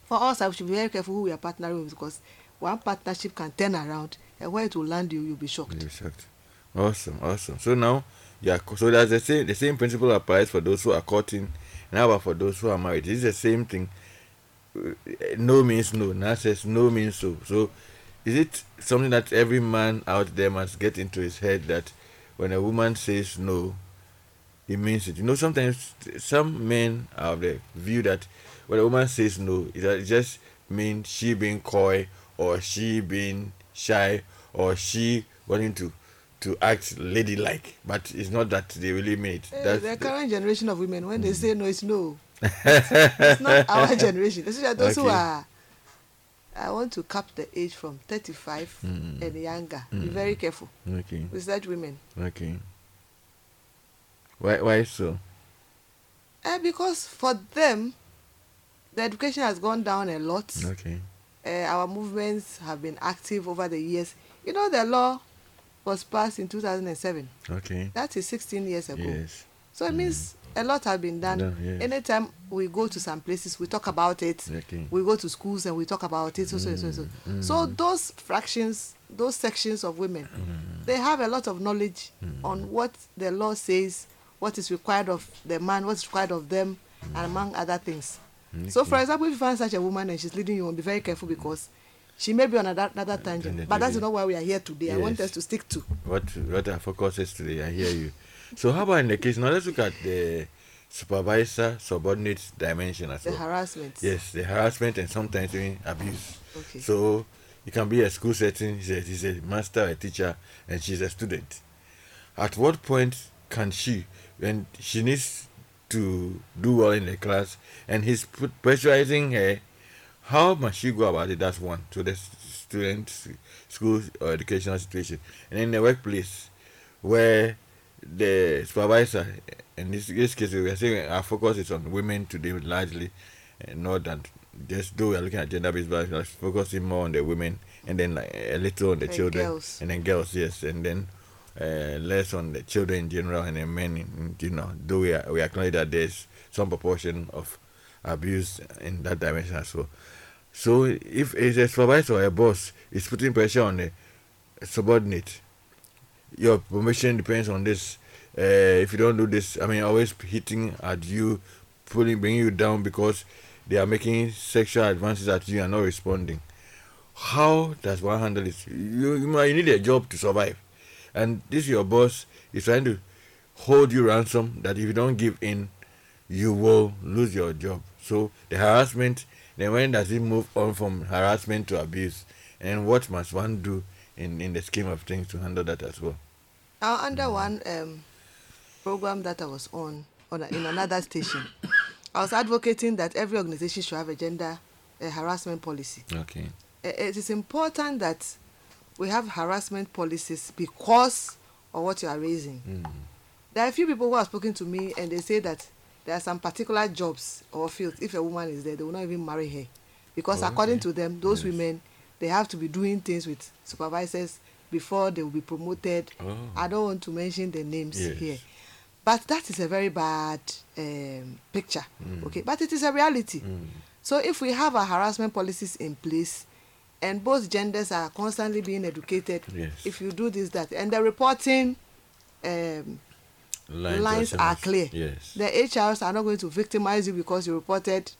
For all sides, we should be very careful who we are partnering with because one partnership can turn around and where it will land you, you'll be shocked. You'll be shocked. Awesome, awesome. So now, yeah, so that's the same. The same principle applies for those who are courting, about for those who are married? It's the same thing. Uh, No means no. Now says no means so. So, is it something that every man out there must get into his head that when a woman says no, he means it? You know, sometimes some men are of the view that when a woman says no, it just means she being coy or she being shy or she wanting to to act ladylike, but it's not that they really mean it. That's the the- current generation of women, when Mm. they say no, it's no. it's not our generation. Especially those who Okay. are. I want to cap the age from 35 Mm. and younger. Be very careful okay, with such women. okay. Why why so? Eh, because for them, the education has gone down a lot. Okay. uh, our movements have been active over the years. You know, the law was passed in 2007. Okay. That is 16 years ago. Yes. So it means a lot has been done. Done, yes. Anytime we go to some places, we talk about it. Okay. We go to schools and we talk about it. So, so, so, so. Mm. so those fractions, those sections of women, they have a lot of knowledge Mm. on what the law says, what is required of the man, what is required of them, and among other things. So, for example, if you find such a woman and she's leading you on, be very careful because she may be on another, another tangent. But that's not why we are here today. I want us to stick to. What what our focus is today? I hear you. So how about in the case now? Let's look at the supervisor subordinate dimension as The well. The harassment. Yes, the harassment and sometimes even abuse. Okay. So it can be a school setting. He's a, he's a master, a teacher, and she's a student. At what point can she, when she needs to do well in the class, and he's put, pressurizing her, how must she go about it? That's one. So the student, school or educational situation, and in the workplace, where the supervisor, in this, this case, we are saying our focus is on women today largely, and not that just though we are looking at gender-based violence, focusing more on the women, and then like, a little on the And children, girls. and then girls, yes, and then uh, less on the children in general, and the men, in, you know, do we we acknowledge that there's some proportion of abuse in that dimension as well. So if it's a supervisor or a boss is putting pressure on the subordinate, your promotion depends on this. Uh, if you don't do this, I mean, always hitting at you, pulling, bringing you down because they are making sexual advances at you and not responding. How does one handle this? You, you need a job to survive, and this your boss is trying to hold you ransom that if you don't give in, you will lose your job. So the harassment, then when does it move on from harassment to abuse, and what must one do in in the scheme of things to handle that as well? Now, under one um, program that I was on, on a, in another station, I was advocating that every organization should have a gender uh, harassment policy. Okay. Uh, it is important that we have harassment policies because of what you are raising. Mm. There are a few people who have spoken to me and they say that there are some particular jobs or fields. If a woman is there, they will not even marry her because Oh, according okay. to them, those Yes. women they have to be doing things with supervisors before they will be promoted. Oh. I don't want to mention the names Yes. here, but that is a very bad um, picture. Mm. Okay, but it is a reality. Mm. So if we have our harassment policies in place, and both genders are constantly being educated, Yes. if you do this, that, and the reporting um, Lines, lines are clear. Yes. The HRs are not going to victimize you because you reported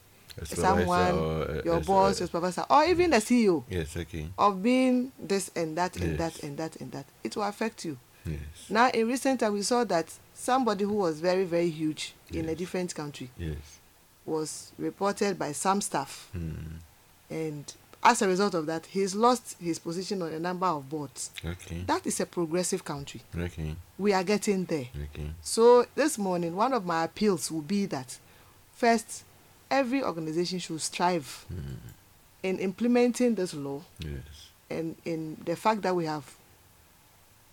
someone, or a- your boss, your supervisor, or even the CEO Yes. Okay. of being this and that and Yes. that and that and that. It will affect you. Yes. Now, in recent time, we saw that somebody who was very, very huge in a different country Yes. was reported by some staff Mm. and as a result of that he's lost his position on a number of boards Okay. that is a progressive country Okay. we are getting there Okay. so this morning one of my appeals will be that first every organization should strive Mm. in implementing this law Yes. and in the fact that we have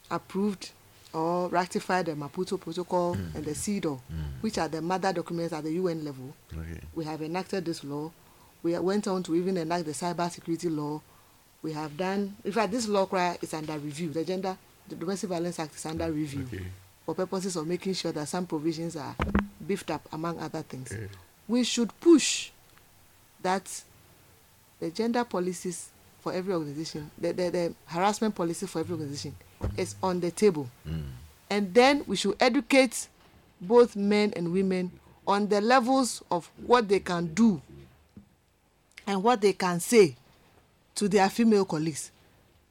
approved or ratified the maputo protocol and the cedaw Mm. which are the mother documents at the un level Okay. we have enacted this law. We went on to even enact the cyber security law. We have done, in fact, this law cry is under review. The Gender, the Domestic Violence Act is under review Okay. for purposes of making sure that some provisions are beefed up, among other things. Eh. We should push that the gender policies for every organization, the, the, the harassment policy for every organization is on the table. And then we should educate both men and women on the levels of what they can do and what they can say to their female colleagues.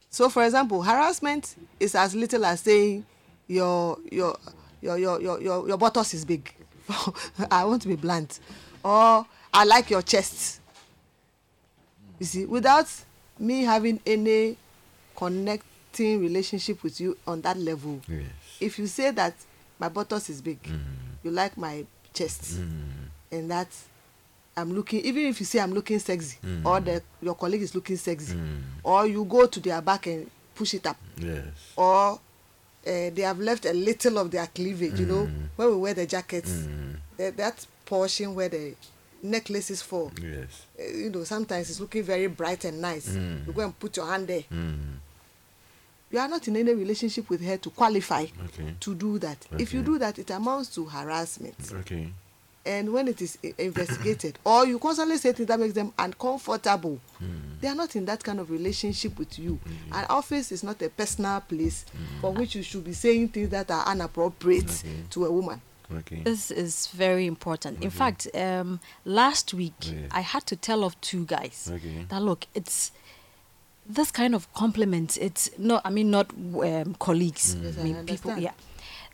So, for example, harassment is as little as saying your your your your your your, your buttocks is big. I want to be blunt, or I like your chest. You see, without me having any connecting relationship with you on that level, Yes. if you say that my buttocks is big, you like my chest, and that I'm looking, even if you say I'm looking sexy, mm. or the your colleague is looking sexy, mm. or you go to their back and push it up, Yes. or uh, they have left a little of their cleavage, you know, mm. when we wear the jackets, the, that portion where the necklace is for, Yes. uh, you know, sometimes it's looking very bright and nice. You go and put your hand there. You are not in any relationship with her to qualify Okay. to do that. If you do that, it amounts to harassment. Okay. And when it is investigated, or you constantly say things that makes them uncomfortable, they are not in that kind of relationship with you. An office is not a personal place for which you should be saying things that are inappropriate to a woman. Okay. This is very important. In fact, um, last week Yeah. I had to tell off two guys Okay. that look, it's this kind of compliment. It's not, I mean, not um, colleagues. Mm. Yes, I I mean, people. understand.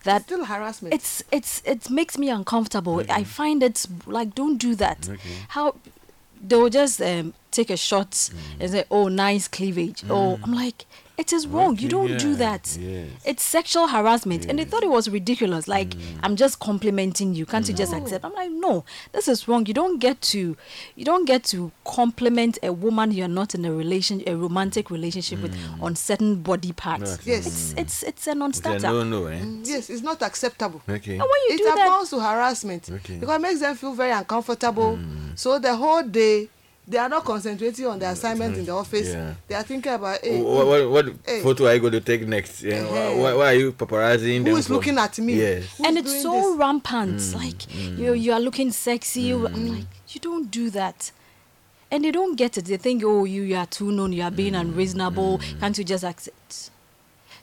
Yeah, It's that still harassment. it's it's it makes me uncomfortable. I find it like don't do that. Okay. How they'll just um, take a shot Mm. and say, "Oh, nice cleavage." Oh, I'm like, it is wrong. you don't do that. yes. It's sexual harassment, and they thought it was ridiculous. Like Mm. I'm just complimenting you. Can't you just accept? I'm like, no, this is wrong. You don't get to, you don't get to compliment a woman you're not in a relation, a romantic relationship with on certain body parts. That's- Yes. It's it's it's a It's a non-starter. no, no, eh? yes, it's not acceptable. Okay. And when you it do that, amounts to harassment Okay. because it makes them feel very uncomfortable. So the whole day they are not concentrating on the mm, assignment in the mm, office. Yeah. They are thinking about hey, What, what, what Hey. photo are you going to take next? You know, Eh-heh. why, why are you paparazzing who them is from- looking at me? Yes. Who's and it's so this? rampant. Mm, like you, you are looking sexy. I'm like, you don't do that. And they don't get it. They think, oh, you, you are too known. You are being unreasonable. Can't you just accept?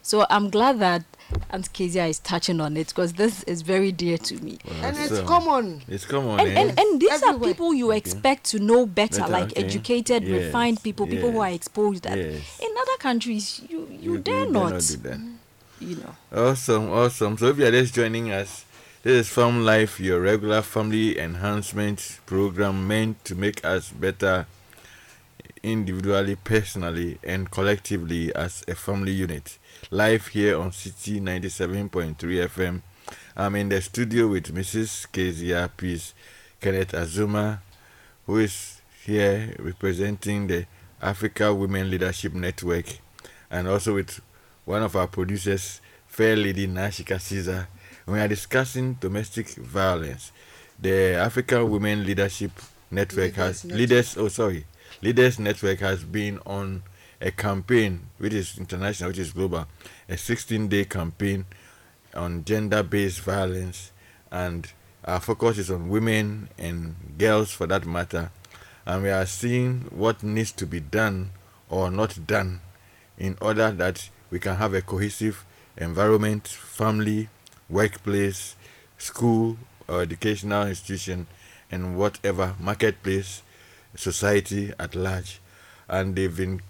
So I'm glad that Aunt Kezia is touching on it because this is very dear to me. and it's So, common. It's common. And, eh? and, and these are people you expect to know better, Better, like okay. educated, Yes, refined people, people who are yes, exposed. That yes. in other countries, you you, dare do not, do that. you know. Awesome, awesome. So if you're just joining us, this is Famlife, your regular family enhancement program meant to make us better individually, personally, and collectively as a family unit. Live here on Citi 97.3 FM. I'm in the studio with Mrs. Kezia Peace, Kenneth Azuma, who is here representing the Africa Women Leadership Network, and also with one of our producers, Fair Lady Nashika Caesar. We are discussing domestic violence. The Africa Women Leadership Network has Network. leaders. Oh, sorry, Leaders Network has been on a campaign which is international, which is global, a 16-day campaign on gender-based violence, and our focus is on women and girls for that matter. And we are seeing what needs to be done or not done in order that we can have a cohesive environment, family, workplace, school, or educational institution, and whatever marketplace, society at large. And they've been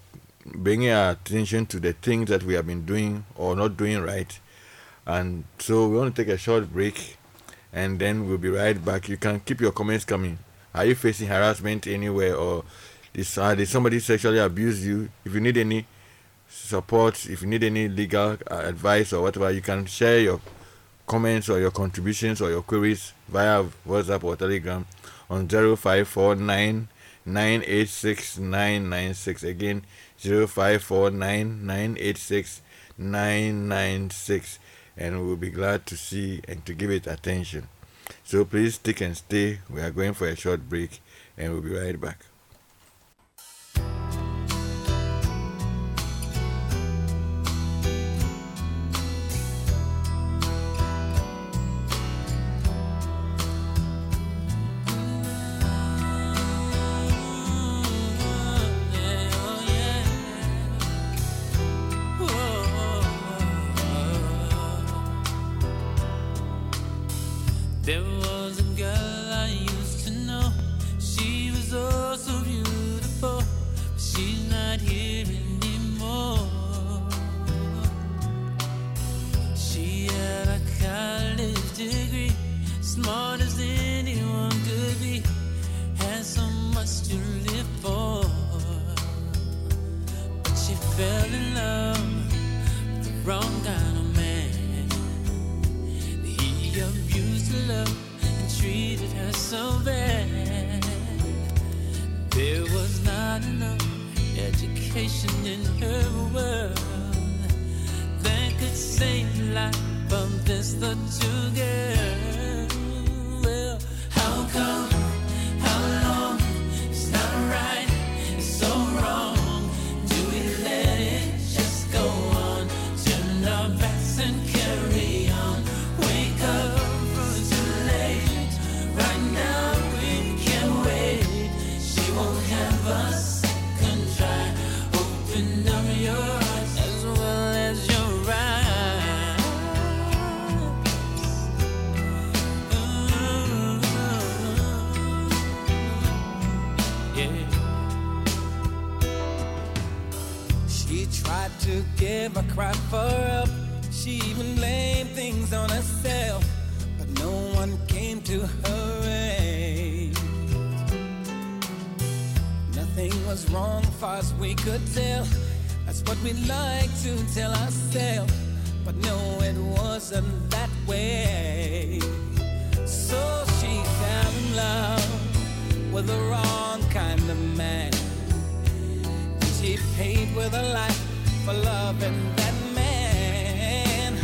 bringing our attention to the things that we have been doing or not doing right. And so we want to take a short break and then we'll be right back. You can keep your comments coming. Are you facing harassment anywhere or is, uh, did somebody sexually abuse you? If you need any support, if you need any legal uh, advice or whatever, you can share your comments or your contributions or your queries via WhatsApp or Telegram on 0549 986 996. Again, 0549 And we'll be glad to see and to give it attention. So please stick and stay. We are going for a short break and we'll be right back. To her aid. Nothing was wrong, far as we could tell. That's what we like to tell ourselves, but no, it wasn't that way. So she fell in love with the wrong kind of man. And she paid with her life for loving that man.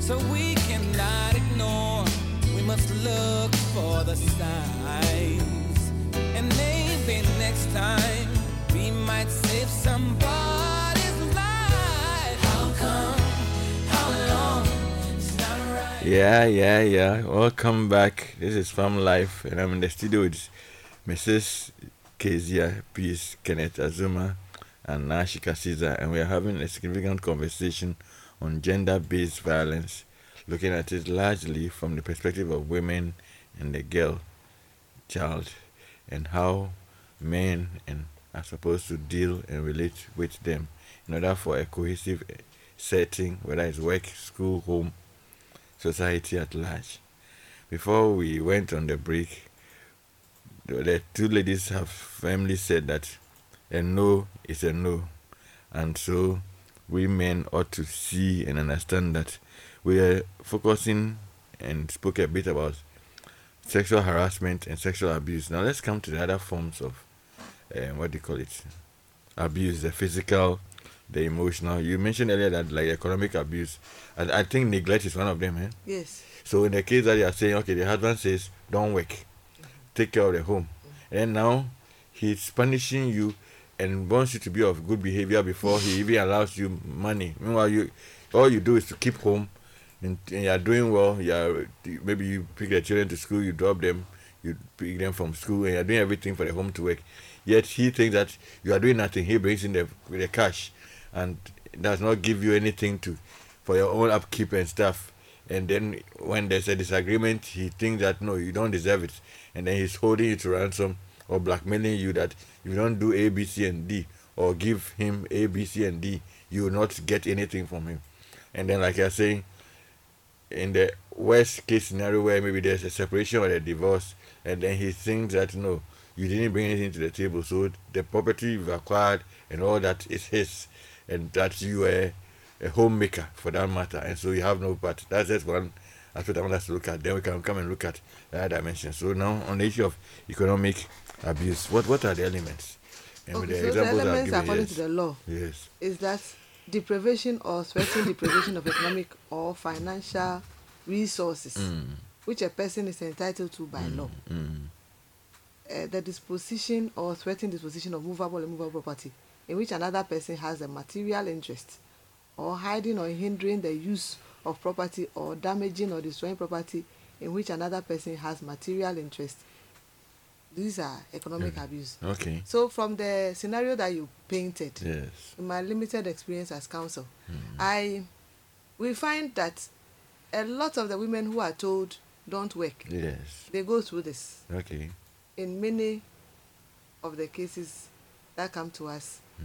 So we cannot ignore, must look for the signs. And maybe next time we might save somebody's life. How come? How long? Right. Yeah, yeah, yeah. Welcome back. This is Famlife, and I'm in the studio with Mrs. Kezia Peace, Kenneth Azuma, and Nashika Caesar, and we are having a significant conversation on gender based violence, looking at it largely from the perspective of women and the girl child, and how men and are supposed to deal and relate with them in order for a cohesive eh, setting, whether it's work, school, home, society at large. Before we went on the break, the, the two ladies have firmly said that a no is a no, and so we men ought to see and understand that we are focusing and spoke a bit about sexual harassment and sexual abuse. Now let's come to the other forms of uh, what do you call it? Abuse, the physical, the emotional. You mentioned earlier that like economic abuse, and I think neglect is one of them. Eh? Yes. So in the case that you are saying, okay, the husband says, don't work, take care of the home, and now he's punishing you and wants you to be of good behavior before he even allows you money. Meanwhile, you all you do is to keep home, and, and you are doing well. You are maybe you pick the children to school, you drop them, you pick them from school, and you are doing everything for the home to work. Yet he thinks that you are doing nothing. He brings in the the cash, and does not give you anything to for your own upkeep and stuff. And then when there's a disagreement, he thinks that no, you don't deserve it, and then he's holding you to ransom or blackmailing you that if you don't do A, B, C, and D, or give him A, B, C, and D, you will not get anything from him. And then, like you're saying, in the worst case scenario where maybe there's a separation or a divorce, and then he thinks that no, you didn't bring anything to the table, so the property you've acquired and all that is his, and that you were a homemaker for that matter, and so you have no part. That's just one aspect I want us to look at. Then we can come and look at the other dimensions. So now on the issue of economic abuse, what what are the elements? And with Okay, so the elements given, according yes. to the law Yes. is that deprivation or threatened deprivation of economic or financial resources which a person is entitled to by law. Mm. Uh, the disposition or threatened disposition of movable and movable property in which another person has a material interest or hiding or hindering the use of property or damaging or destroying property in which another person has material interest. These are economic abuse. Okay. So from the scenario that you painted, Yes. in my limited experience as counsel, hmm. I we find that a lot of the women who are told don't work, Yes. they go through this. Okay. In many of the cases that come to us hmm.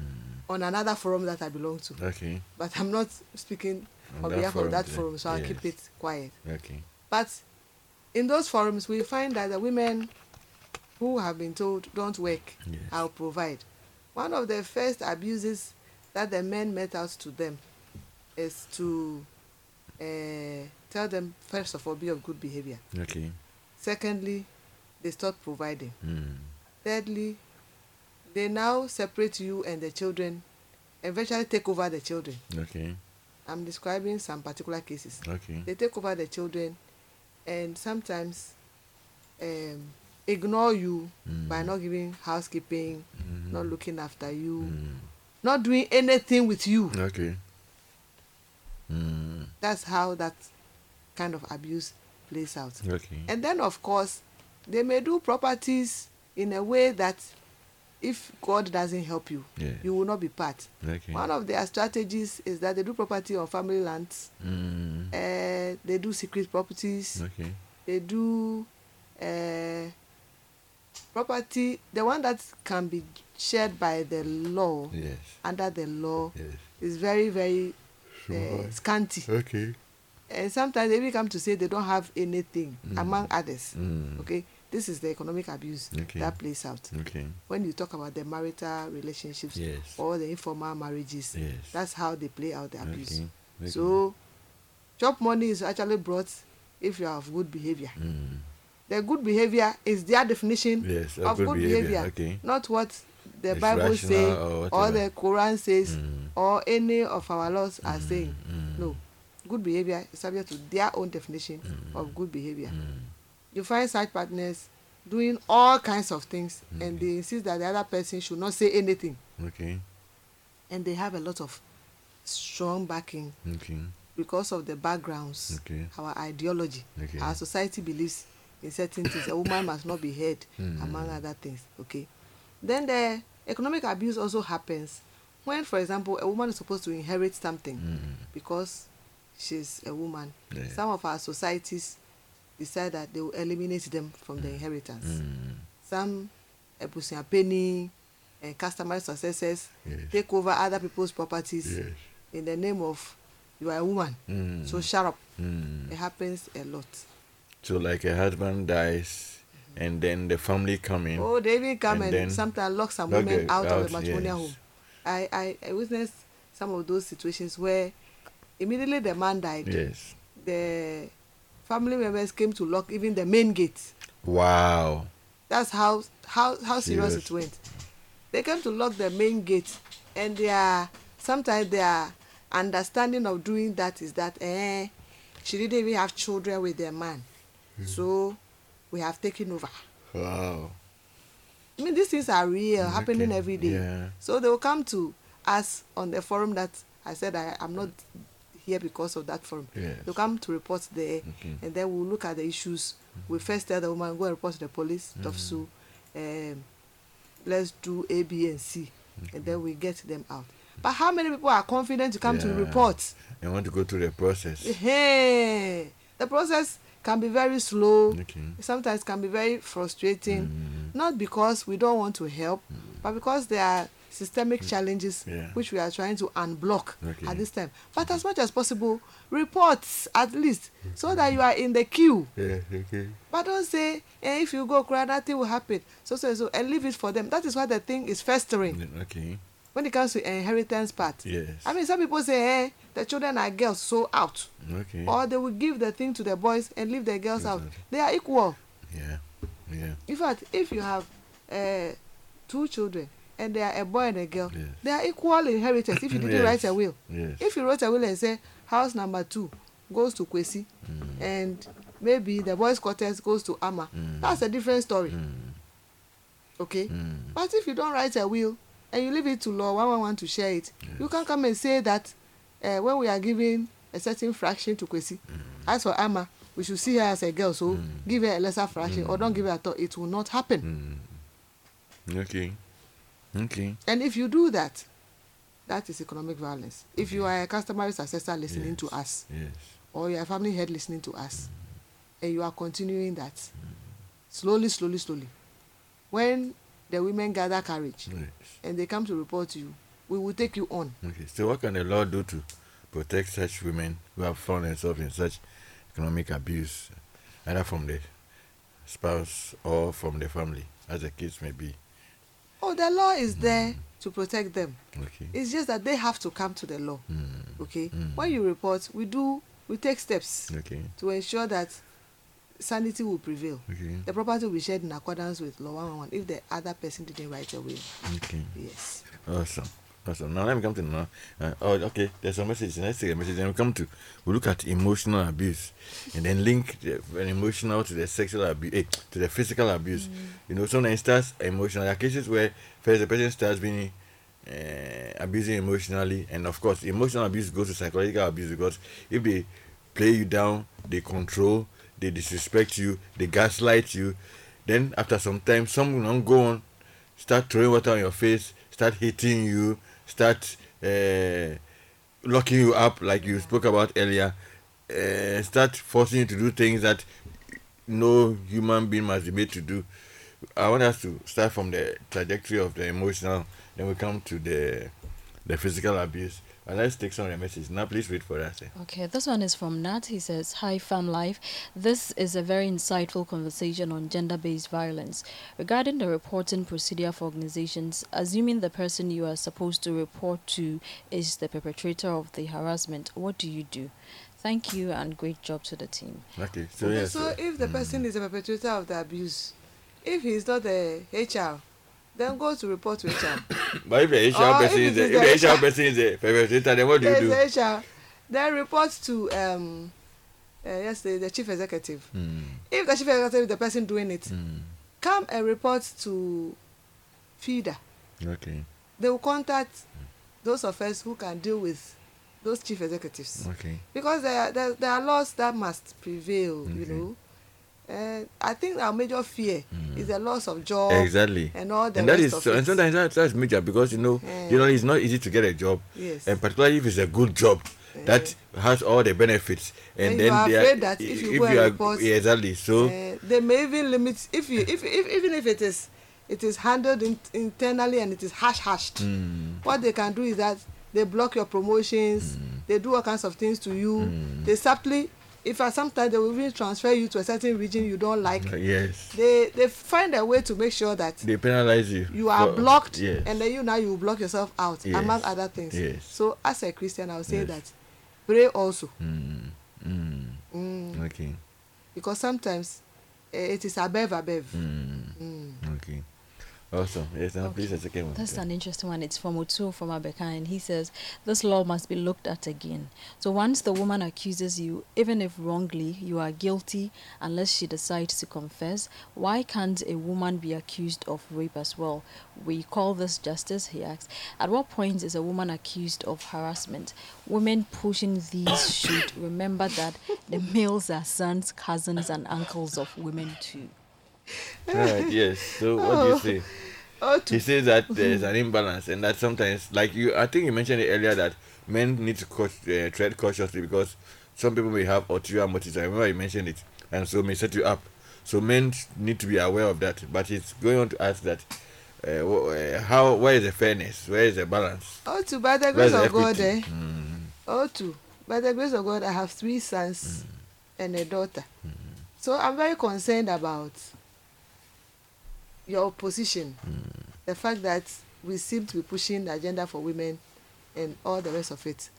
on another forum that I belong to, Okay. but I'm not speaking On on behalf forum of that there. forum, so I'll keep it quiet. Okay. But in those forums, we find that the women who have been told don't work, Yes. I'll provide. One of the first abuses that the men met out to them is to uh, tell them first of all be of good behavior. Okay. Secondly, they stop providing. Mm. Thirdly, they now separate you and the children eventually take over the children Okay. i'm describing some particular cases Okay. they take over the children and sometimes um, ignore you by not giving housekeeping not looking after you not doing anything with you Okay. Mm. that's how that kind of abuse plays out Okay. and then of course they may do properties in a way that if god doesn't help you Yeah. you will not be part Okay. one of their strategies is that they do property on family lands Mm. uh, they do secret properties Okay. they do uh, property the one that can be shared by the law Yes. under the law Yes. is very very uh, scanty Okay. and sometimes they even come to say they don't have anything among others Mm. okay this is the economic abuse Okay. that plays out Okay. when you talk about the marital relationships Yes. or the informal marriages Yes. that's how they play out the abuse. Okay. so job money is actually brought if you have good behavior Mm. The good behavior is their definition Yes, of good good behavior, okay. not what the It's bible says or or, the quran says Mm. or any of our laws are saying mm. no good behavior is subject to their own definition Mm. of good behavior you find such partners doing all kinds of things and they insist that the other person should not say anything Okay. and they have a lot of strong backing Okay. because of the backgrounds Okay. our ideology Okay. our society believes in certain things a woman must not be heard Mm. among other things okay then the economic abuse also happens when for example a woman is supposed to inherit something Mm. because she's a woman Yeah. some of our societies decide that they will eliminate them from the inheritance Mm. some ebusuapeni and customary successors Yes. take over other people's properties Yes. in the name of you are a woman Mm. so shut up Mm. it happens a lot So like a husband dies, and then the family come in. oh they even come And and, sometimes lock some lock women the- out, of the matrimonial yes. home I, I i witnessed some of those situations where immediately the man died Yes. the family members came to lock even the main gate Wow. that's how how how serious, Serious. it went they came to lock the main gate and their sometimes their understanding of doing that is that eh she didn't even have children with their man so we have taken over Wow. i mean these things are real happening every day yeah. so they will come to us on the forum that i said i am not here because of that forum Yes. they'll come to report there Okay. and then we'll look at the issues we first tell the woman go and report to the police Mm-hmm. DOVVSU um, let's do a b and c and then we get them out but how many people are confident to come to Yeah. report They want to go through the process. hey, the process can be very slow Okay. sometimes can be very frustrating Mm. not because we don't want to help but because there are systemic challenges Mm. Yeah. which we are trying to unblock Okay. at this time but as much as possible reports at least so that you are in the queue Yeah. Okay. but don't say eh, if you go cry nothing will happen so so so and leave it for them that is why the thing is festering Okay. When it comes to inheritance part Yes. i mean some people say eh, the children are girls so out Okay. or they will give the thing to the boys and leave the girls out they are equal Yeah. Yeah. in fact if you have uh, two children and they are a boy and a girl Yes. they are equal inheritance if you didn't Yes. write a will Yes. if you wrote a will and say house number two goes to kwesi Mm. and maybe the boys quarters goes to ama Mm. that's a different story Mm. okay Mm. but if you don't write a will and you leave it to law one one one to share it you can come and say that uh, when we are giving a certain fraction to kwesi Mm. as for ama we should see her as a girl so give her a lesser fraction or don give her at all it will not happen Mm. Okay. Okay. and if you do that that is economic violence if you are a customary successor listening to Yes. us Yes. or you are a family head listening to us and you are continuing that slowly slowly slowly when the women gather courage Yes. and they come to report to you we will take you on Okay. So what can the law do to protect such women who have found themselves in such economic abuse, either from the spouse or from the family, as the case may be? oh the law is there to protect them Okay. it's just that they have to come to the law Mm. okay Mm. when you report we do we take steps Okay. to ensure that sanity will prevail. Okay. The property will be shared in accordance with law 111 if the other person didn't write a will. Okay. Yes. Awesome. Awesome. Now let me come to now. Uh, oh, okay. There's a message. Let's take a message. Then we come to we look at emotional abuse, and then link the an emotional to the sexual abuse, eh, to the physical abuse. You know, sometimes it starts emotional. There are cases where first the person starts being uh, abusing emotionally, and of course, emotional abuse goes to psychological abuse because if they play you down, they control, they disrespect you, they gaslight you, then after some time, some will not go on start throwing water on your face, start hitting you, start uh, locking you up like you spoke about earlier, uh, start forcing you to do things that no human being must be made to do. I want us to start from the trajectory of the emotional, then we come to the the physical abuse. And let's take some of the messages. Now, please wait for us. eh. Okay, this one is from Nat. He says, Hi, Famlife. This is a very insightful conversation on gender based violence. Regarding the reporting procedure for organizations, assuming the person you are supposed to report to is the perpetrator of the harassment, what do you do? Thank you and great job to the team. Okay, so okay, yes. so uh, if the person is a perpetrator of the abuse, if he's not the HR, then go to report to HR. but if the HR person if is is if the HR person is a perpetrator, then what do you do? There's the HR. Then report to um, uh, yes, the, chief executive. Hmm, If the chief executive is the person doing it, hmm, come and report to FIDA. Okay, They will contact those of us who can deal with those chief executives. okay. because there are, there, there are laws that must prevail you Okay. know uh, i think our major fear is the loss of job Exactly. and all the and that is so, and sometimes that, that's major because you know Yeah. you know it's not easy to get a job. Yes. And particularly if it's a good job that has all the benefits and And then you are afraid that if you go and report, yeah, exactly. So uh, they may even limit if you if, if even if it is it is handled in, internally and it is hash hashed mm, what they can do is that they block your promotions they do all kinds of things to you. They subtly if at sometimes they will even transfer you to a certain region you don't like yes they they find a way to make sure that they penalize you you are for- blocked yes and then you now you block yourself out Yes. among other things Yes. so as a christian i would say Yes. that pray also mm, mm, mm. okay because sometimes eh, it is above above mm, mm. okay awesome yes now please a second one That's an interesting one. It's from Otu from Abeka, and he says this law must be looked at again. So once the woman accuses you, even if wrongly, you are guilty unless she decides to confess. Why can't a woman be accused of rape as well? We call this justice, he asks. At what point is a woman accused of harassment? Women pushing these should remember that the males are sons, cousins, and uncles of women too. right yes. So what do you say? Oh he says that there's an imbalance and that sometimes like you i think you mentioned it earlier that men need to caut- uh, tread cautiously because some people may have ulterior motives. I remember you mentioned it and so may set you up. So men need to be aware of that. But it's going on to ask that uh, uh, how where is the fairness? Where is the balance? Oh to by the grace the of god eh? Mm, oh to by the grace of god i have three sons and a daughter. Mm. so i'm very concerned about your position. Mm. the fact that we seem to be pushing the agenda for women and all the rest of it.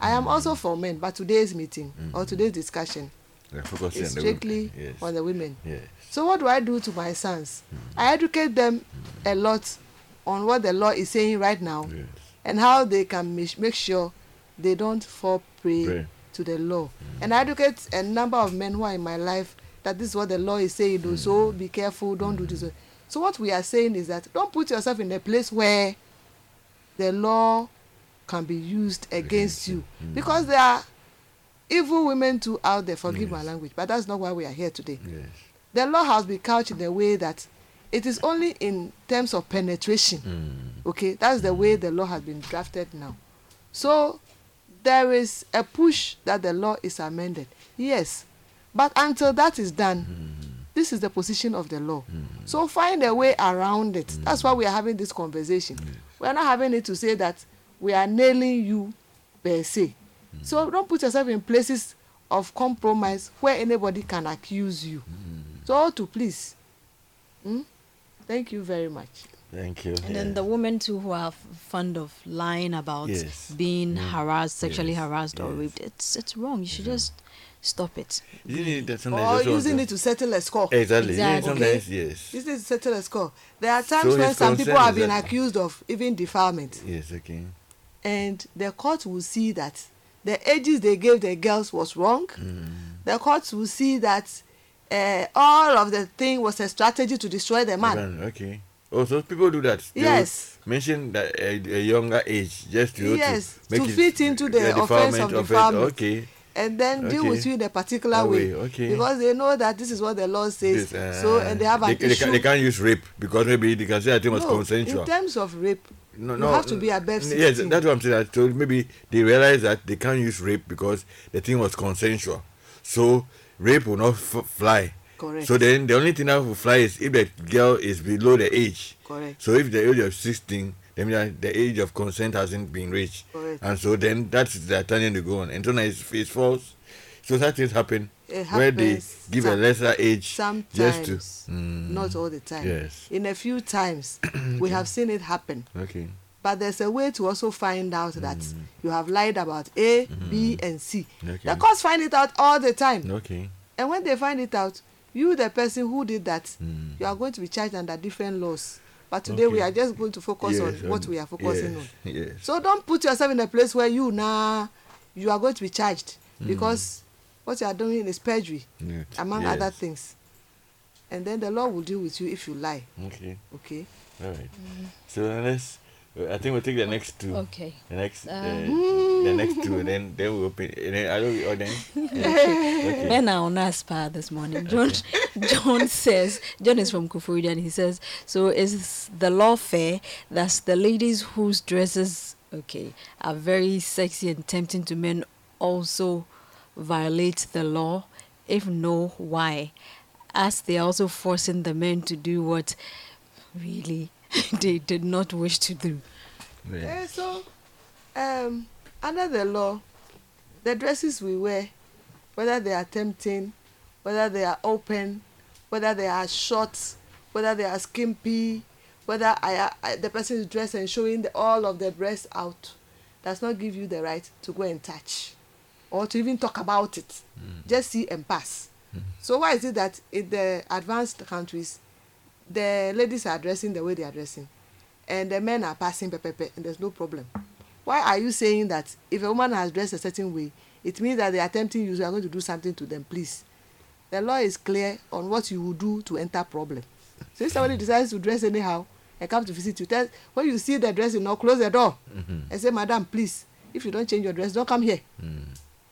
I am also for men but today's meeting or mm-hmm. today's discussion is on the strictly yes. on the women. Yes. So what do i do to my sons? Mm-hmm. I educate them a lot on what the law is saying right now yes. and how they can make sure they don't fall prey Prey. to the law. Mm-hmm. And i educate a number of men who are in my life that this is what the law is saying o so be careful don't do this so what we are saying is that don't put yourself in a place where the law can be used against you. Mm. because there are evil women too out there forgive my language but that's not why we are here today. Yes. The law has been couched in a way that it is only in terms of penetration. Mm, okay? That's the way mm. the law has been drafted now. So there is a push that the law is amended. Yes. But until that is done mm. This is the position of the law. So find a way around it. That's why we are having this conversation. We are not having it to say that we are nailing you per se. So don't put yourself in places of compromise where anybody can accuse you. So all to please. Hmm? thank you very much. Thank you. And then the women too who are fond of lying about Yes. being Mm. harassed, sexually Yes. harassed or raped. It's it's wrong. You should just stop it. Isn't it that sometimes or using also- it to settle a score. Exactly. Isn't it Exactly. Sometimes, yes. Using it to settle a score. There are times So when some people concern have been that- accused of even defilement, Yes, okay. and the court will see that the ages they gave the girls was wrong. Mm. The court will see that uh, all of the thing was a strategy to destroy the man. Man, Okay. Oh, so people do that. They Yes. Mention that a, a younger age just to Yes, to make to it fit into the a offense of defilement. Okay. And then deal Okay. with you in a particular way, way, okay. because they know that this is what the law says. This, uh, so and they have an they, they, issue. can, they can't use rape because maybe they can say I think it was no, consensual. in terms of rape, no, you have to be above Yes, 16. that's what I'm saying. that- So maybe they realize that they can't use rape because the thing was consensual. So rape will not fly. Correct. So then the only thing that will fly is if the girl is below the age. Correct. So if the age of 16, then that the age of consent hasn't been reached. Correct. And so then that's the turning to go on. And so now it's, it's false. So that things happen where they give a lesser age sometimes, just to. Mm, not all the time. Yes. In a few times, we have seen it happen. Okay. But there's a way to also find out that you have lied about A, B, and C. Mm. Okay. The courts find it out all the time. Okay. And when they find it out, you, the person who did that, Mm. you are going to be charged under different laws. But today we Okay. are just going to focus on Yes, what um, we are focusing yes, on. Yes. So don't put yourself in a place where you now you are going to be charged because what you are doing is perjury, Yes, among yes. other things. And then the law will deal with you if you lie. Okay. Okay. All right. So let's. I think we'll take the next two. Okay. The next, uh, Um. the next two, then then we open. And then I don't. Or then. okay. Men are on our spa this morning. John John says John is from Kufurida and he says, So is the law fair that the ladies whose dresses okay are very sexy and tempting to men also violate the law? If no, why? As they are also forcing the men to do what really they did not wish to do. Yeah. Eh, so, um, under the law, the dresses we wear, whether they are tempting, whether they are open, whether they are short, whether they are skimpy, whether I, I, the person is dressed and showing the, all of the breasts out, does not give you the right to go and touch or to even talk about it. Just see and pass. So why is it that in the advanced countries, the ladies are dressing the way they are dressing, and the men are passing pepepe, and there's no problem? Why are you saying that if a woman has dressed a certain way, it means that they are tempting you, so you are going to do something to them? Please, the law is clear on what you will do to enter problem. So if somebody decides to dress anyhow and come to visit you, tell when you see the dress, you know, close the door and say, "Madam, please, if you don't change your dress, don't come here."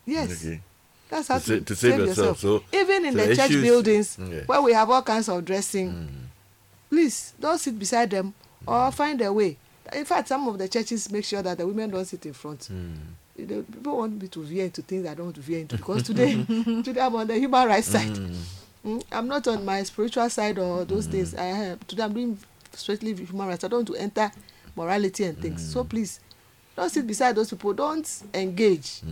Yes. Okay. That's how To to, to save yourself. So- even in so the the church buildings Yeah. where we have all kinds of dressing, please don't sit beside them or find a way. In fact, some of the churches make sure that the women don't sit in front. You know, people want me to veer into things I don't want to veer into because today, today I'm on the human rights side. Mm, I'm not on my spiritual side or those things. I have, today I'm doing strictly human rights. I don't want to enter morality and things. So please, don't sit beside those people. Don't engage.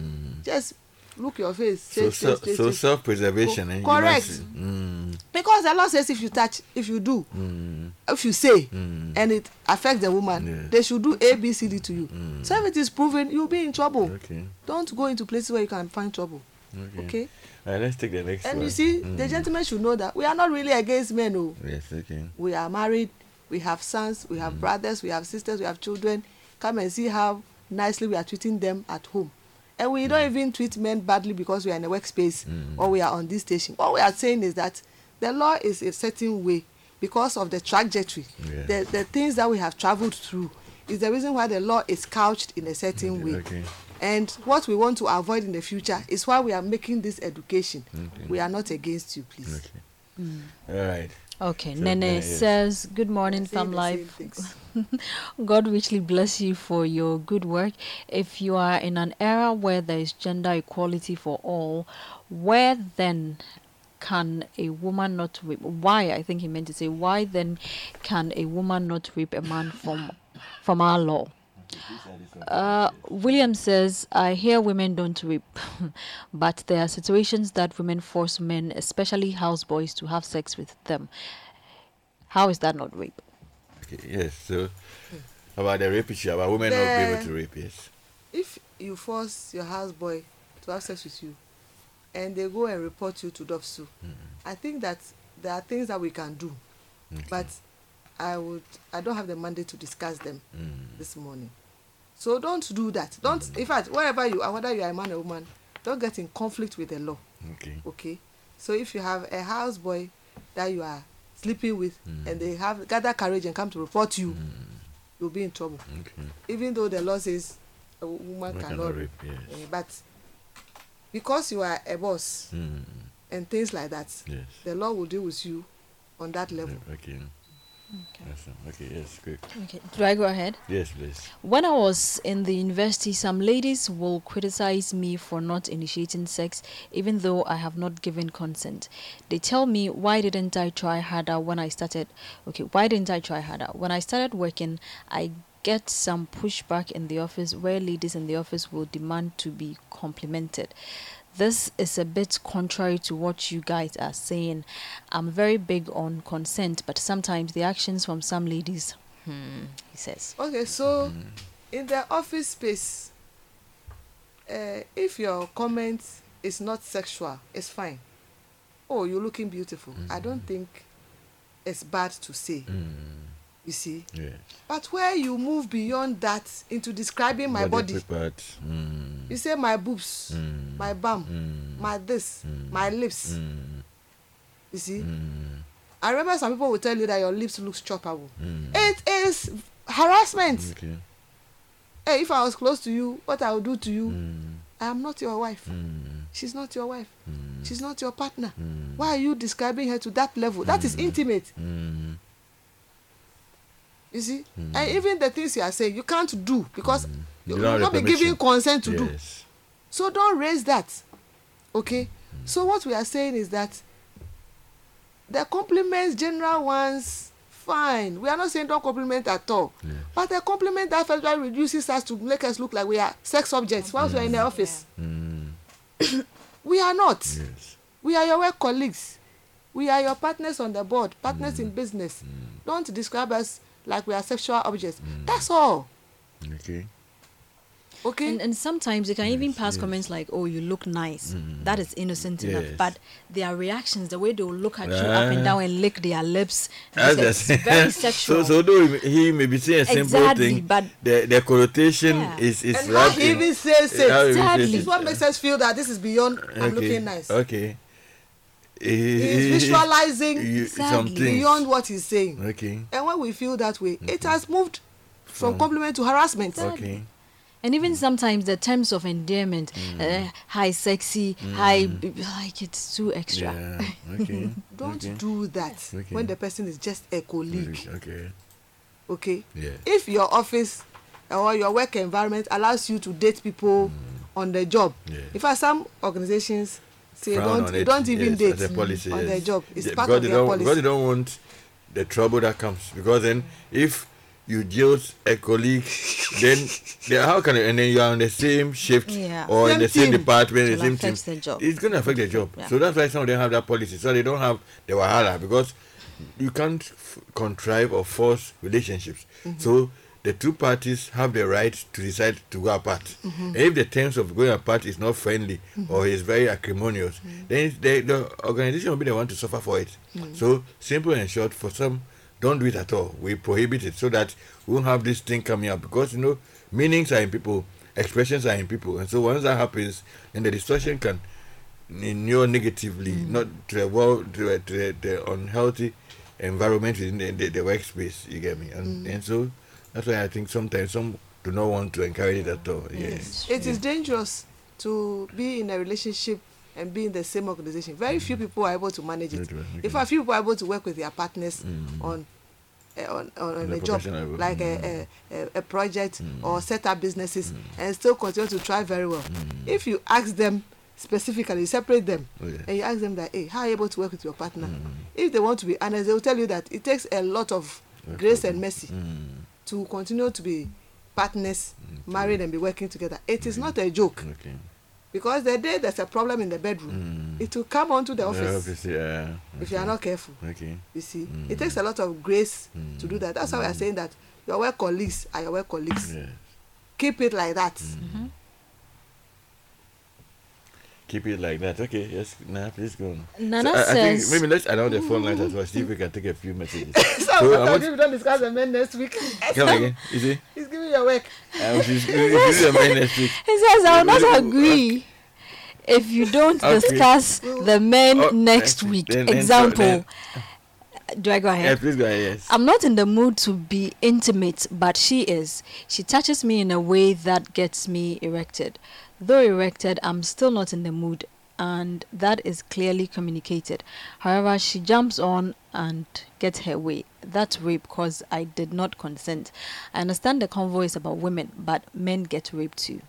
Just look your face. So, self, so straight. self-preservation. Co- and correct. Mm, because the law says if you touch if you do mm, if you say Mm. and it affects the woman Yeah. they should do a b c d to you so if it is proven you'll be in trouble okay. don't go into places where you can find trouble Okay. okay right, let's take the next and one. you see Mm. the gentleman should know that we are not really against men o Yes. Okay. we are married we have sons we have brothers we have sisters we have children come and see how nicely we are treating them at home and we Mm. don't even treat men badly because we are in a workspace or we are on this station what we are saying is that the law is a certain way because of the trajectory Yeah. the the things that we have travelled through is the reason why the law is couched in a certain way Okay. and what we want to avoid in the future is why we are making this education Okay. we are not against you please Okay. All right. Okay, So, Nene yes. says, Good morning, Saying Famlife. things. God richly bless you for your good work. If you are in an era where there is gender equality for all, where then can a woman not rape? Why? I think he meant to say, why then can a woman not rape a man from from our law? Uh, William says, I hear women don't rape, but there are situations that women force men, especially houseboys, to have sex with them. How is that not rape? Okay. Yes. So about the rape issue, about women not being able to rape. Yes. if you force your houseboy to have sex with you and they go and report you to DOVVSU, I think that there are things that we can do, Okay. but I would I don't have the mandate to discuss them Mm. this morning. So don't do that. Don't in fact wherever you are, whether you are a man or woman, don't get in conflict with the law. Okay. Okay. So if you have a houseboy that you are sleeping with and they have gather courage and come to report you, you'll be in trouble. Okay. Even though the law says a woman cannot cannot rape. yes. Eh, but because you are a boss Mm. and things like that, Yes. the law will deal with you on that level. Okay. Yes, okay, yes, quick. Okay. Do I go ahead? Yes, please. When I was in the university, some ladies will criticize me for not initiating sex, even though I have not given consent. They tell me, why didn't I try harder when I started? Okay, why didn't I try harder? When I started working, I get some pushback in the office where ladies in the office will demand to be complimented. This is a bit contrary to what you guys are saying. I'm very big on consent, but sometimes the actions from some ladies, hmm, he says. Okay, so in the office space, uh, if your comment is not sexual, it's fine. Oh, you're looking beautiful. I don't think it's bad to say. Mm. You see, Yes. but where you move beyond that into describing my body, Parts. Mm. you say my boobs, Mm. my bum, Mm. my this, Mm. my lips. Mm. You see, Mm. I remember some people will tell you that your lips looks choppable. Mm. It is harassment. Okay. Hey, if I was close to you, what I would do to you. I am not your wife. She's not your wife. She's not your partner. Why are you describing her to that level? That is intimate. Mm. You see, Mm. and even the things you are saying, you can't do because You you don't will not be permission. consent to do. So don't raise that. Okay. Mm. So what we are saying is that the compliments, general ones, fine. We are not saying don't compliment at all. Yeah. But the compliment that first one reduces us to make us look like we are sex objects once we are in the office. Mm. We are not. Yes. We are your work colleagues. We are your partners on the board, partners in business. Don't describe us like we are sexual objects. That's all. Okay. Okay? And, and sometimes they can even pass yes. comments like, "Oh, you look nice." That is innocent enough. Yes. But their reactions, the way they will look at you up and Ah. down and lick their lips, That's it's the- very sexual. So, so though he may be saying a simple Exactly, thing, but- the the connotation Yeah. is is and how he even says it. how he even Exactly. says It's what makes us feel that this is beyond I'm Okay, looking nice. Okay. He, He's eh, eh, eh, visualizing you- Exactly. some beyond what he's saying. Okay. And when we feel that way, it has moved from From- compliment to harassment. Okay. and even sometimes the terms of endearment, uh, hi sexy, hi, b- b- like it's too extra. Yeah. Okay. Don't okay. do that Okay. when the person is just a colleague. Okay. Okay? Yeah. If your office or your work environment allows you to date people mm. on the job, Yeah. in fact, some organizations say Frown don't on you it, don't even yes, date as a policy, on yes. the job. It's Yeah, part because of their don't, policy. Because they don't want the trouble that comes. Because then, if you jilt a colleague, then they, how can it, and then you are on the same shift Yeah. or in Same the same team. department, the same team. the job. It's going to affect the job. Yeah. So that's why some of them have that policy. So they don't have the wahala because you can't f- contrive or force relationships. Mm-hmm. So the two parties have the right to decide to go apart. Mm-hmm. And if the terms of going apart is not friendly or is very acrimonious, Mm-hmm. then the, the organization will be the one to suffer for it. Mm. So simple and short, for some, don't do it at all. We prohibit it so that we won't have this thing coming up because you know meanings are in people, expressions are in people, and so once that happens, then the distortion can inure negatively, not to the world, to, the- to the, the unhealthy environment within the, the, the workspace. You get me, and and so that's why I think sometimes some do not want to encourage it at all. Yes. It is dangerous to be in a relationship and be in the same organization. Very few mm. people are able to manage it. Well, In fact, few people are able to work with their partners mm. on uh, on, on, on a job like a, a, a, a project or set up businesses and still continue to try very well. If you ask them specifically, you separate them Oh, yes. and you ask them that, hey, how are you able to work with your partner? If they want to be honest, they will tell you that it takes a lot of grace and mercy Mm. To continue to be partners, married and be working together. It is mm. not a joke Okay. because the day there's a problem in the bedroom, mm. it will come onto the The office office, yeah. if you are not careful. Okay. You see, mm. it takes a lot of grace to do that. That's why we are saying that your work colleagues are your work colleagues. Yes. Keep it like that. Mm-hmm. Keep it like that. Okay, yes, now please go on. Nana So I, I think maybe let's allow the phone lines as well. See if we can take a few messages. So, So, I I want- we don't discuss the men next week. Come again. You see? He's giving you a work. Um, she's she's the man next week. He says, I will not Okay. agree if you don't Okay. discuss the men Oh, next week. Then- then- Example. then- Do I go Yeah, ahead? please go ahead. Yes. I'm not in the mood to be intimate, but she is. She touches me in a way that gets me erected. Though erected, I'm still not in the mood, and that is clearly communicated. However, she jumps on and gets her way. That's rape because I did not consent. I understand the convoy is about women, but men get raped too.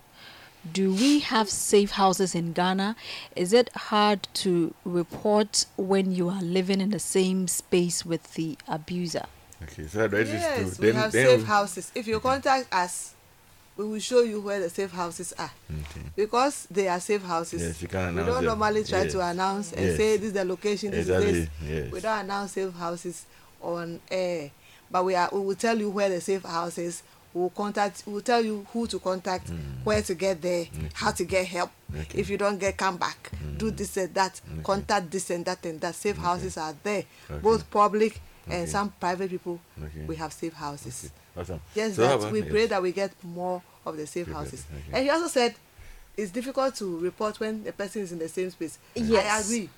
Do we have safe houses in Ghana? Is it hard to report when you are living in the same space with the abuser? Okay, so that is Yes, true. we Then, have then safe we- houses. If you contact us, we will show you where the safe houses are. Okay. Because they are safe houses. Yes, you can we don't them. normally try to announce and Yes. say this is the location, this Exactly, is this. yes. We don't announce safe houses on air. But we are we will tell you where the safe house is. We will contact will tell you who to contact, where to get there, how to get help. Mm. Okay. Mm. If you don't get come back, do this and that, contact this and that and that. Safe houses are there. Okay. Both public and some private people. Okay. We have safe houses. Okay. Awesome. Yes, So that about- we yes. pray that we get more of the safe houses. okay. And he also said it's difficult to report when the person is in the same space. Yes. I agree.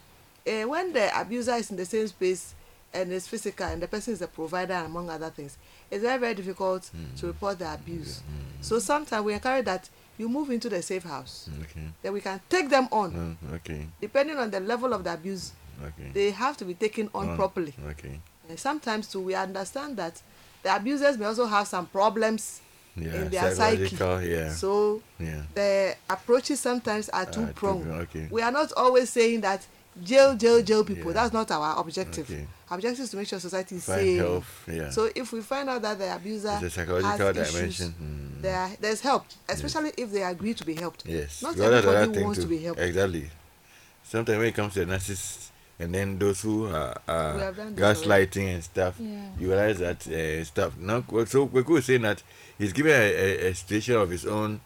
Uh, when the abuser is in the same space and is physical and the person is a provider among other things, it's very very difficult Hmm. to report the abuse. So sometimes we encourage that you move into the safe house. Okay. Then we can take them on. Mm, okay. Depending on the level of the abuse, Okay. they have to be taken on Mm, properly. Okay. And sometimes too, we understand that the abusers may also have some problems Yeah. in their psyche. Yeah. So yeah. the approaches sometimes are too too prone. okay. We are not always saying that jail, jail, jail people. Yeah. That's not our objective. Okay. Objective is to make sure society is Find safe. health, yeah. So if we find out that the abuser It's a psychological has dimension. issues, Mm. there there's help, especially if they agree to be helped. Yes. Not because everybody wants too. to be helped. Exactly. Sometimes when it comes to the narcissists and then those who are, We are have done this gaslighting and stuff, Yeah. you realize that uh, stuff. Now, so Kweku was saying that he's giving a, a, a situation of his own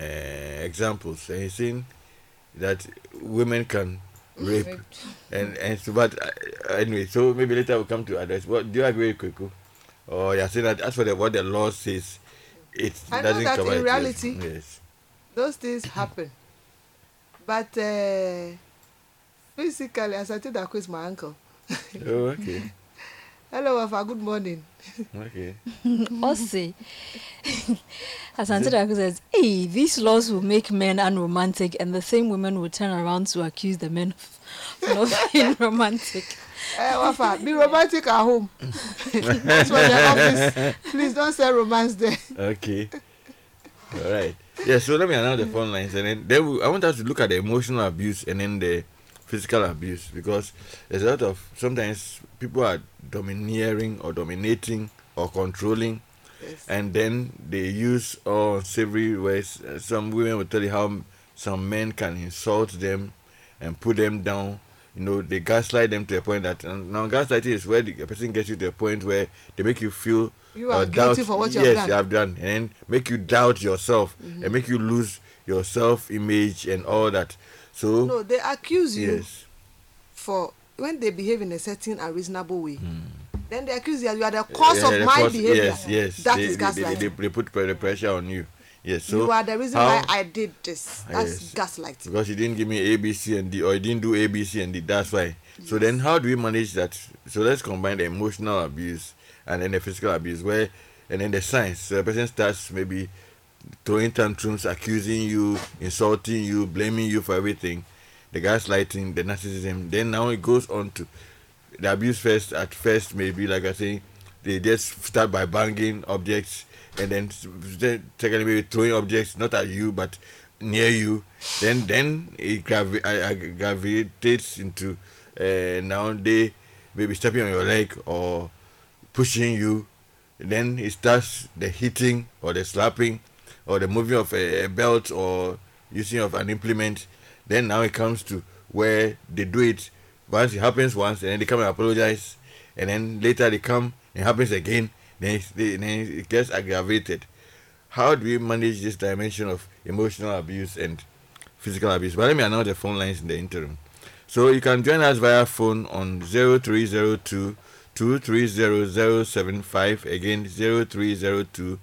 uh, examples, and he's saying that women can rape, and and so. But uh, anyway, so maybe later we'll come to address. What do you agree, with Kweku? Or you're saying that as for the, what the law says, it I doesn't that cover in reality- yes. Those things happen. But uh, physically, as I think that is my uncle. Oh, okay. Hello, Wafa. Good morning. Okay. Ose. Asante Daku says, hey, these laws will make men unromantic, and the same women will turn around to accuse the men of not being romantic. Eh, Wafa, be romantic at home. That's for the office. Please don't say romance there. Okay. All right. Yeah. So let me announce the phone lines, and then, then we, I want us to look at the emotional abuse and then the physical abuse because there's a lot of sometimes people are domineering or dominating or controlling, Yes. and then they use all savory ways. Uh, Some women will tell you how some men can insult them and put them down. You know, they gaslight them to a point that and now gaslighting is where the person gets you to a point where they make you feel You are or guilty doubt- for what you yes, have you done. have done, and make you doubt yourself and make you lose your self-image and all that. So No, they accuse you yes, for when they behave in a certain unreasonable way. Hmm. Then they accuse you you are the cause. Yeah, of the my cause- behavior. Yes, yes. That they, is they, gaslighting. they, they put pressure on you. Yes. So you are the reason how- why I did this. That's Yes. gaslighting. because you didn't give me A, B, C, and D, or you didn't do A, B, C, and D. That's why. So then, how do we manage that? So let's combine the emotional abuse and then the physical abuse, where and then the signs. So the person starts maybe throwing tantrums, accusing you, insulting you, blaming you for everything, the gaslighting, the narcissism. Then now it goes on to the abuse first. At first, maybe like I say, they just start by banging objects, and then then secondly maybe throwing objects not at you but near you. Then then it gravi- gravitates into uh, now they maybe stepping on your leg or pushing you. Then it starts the hitting or the slapping or the moving of a, a belt or using of an implement. Then now it comes to where they do it once it happens once and then they come and apologize and then later they come and it happens again then, they, then it gets aggravated how do we manage this dimension of emotional abuse and physical abuse. But let me announce the phone lines in the interim. So you can join us via phone on 0302 230075 again 0302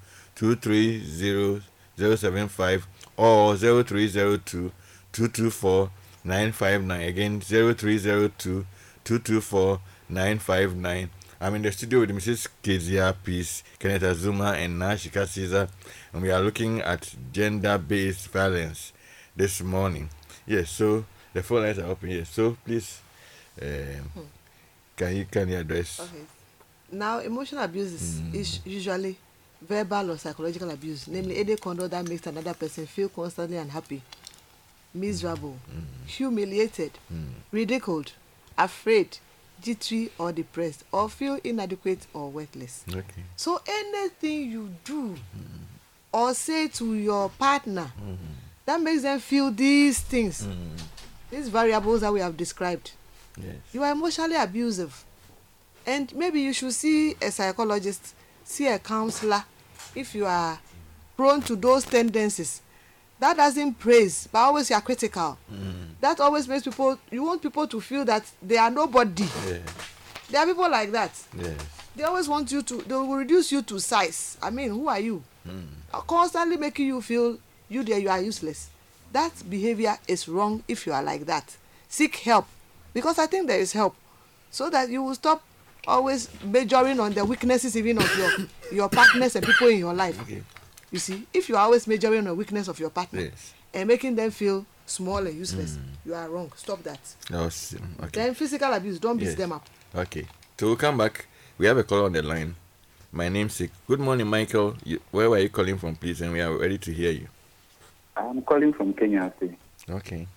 230075 or 0302 224 959 again 0302 224 959 I'm in the studio with Mrs. Kezia Peace, Kenneth Azuma, and Nashika Caesar, and we are looking at gender based violence this morning. Yes, so the phone lines are open here. So please, um, can you can you address? Okay. Now, emotional abuse is, Mm. is usually verbal or psychological abuse, namely any conduct that makes another person feel constantly unhappy, miserable, Mm. humiliated, mm. ridiculed, afraid, jittery, or depressed, or feel inadequate or worthless. Okay. So anything you do mm. or say to your partner mm. that makes them feel these things, these variables that we have described, Yes. you are emotionally abusive and maybe you should see a psychologist see a counselor if you are prone to those tendencies. That doesn't praise but always you are critical. That always makes people you want people to feel that they are nobody. Yes. there are people like that. Yes. they always want you to they will reduce you to size. I mean who are you? Uh, constantly making you feel you there you are useless. That behavior is wrong if you are like that. Seek help because i think there is help so that you will stop always majoring on the weaknesses even of your your partners and people in your life Okay. you see if you are always majoring on the weakness of your partner Yes. and making them feel small and useless you are wrong stop that That um, okay. then physical abuse don't beat Yes. them up Okay. So we'll come back. We have a caller on the line. My name's Sick. Good morning, Michael. You, where were you calling from, please? And we are ready to hear you. I'm calling from Kenya. State. Okay.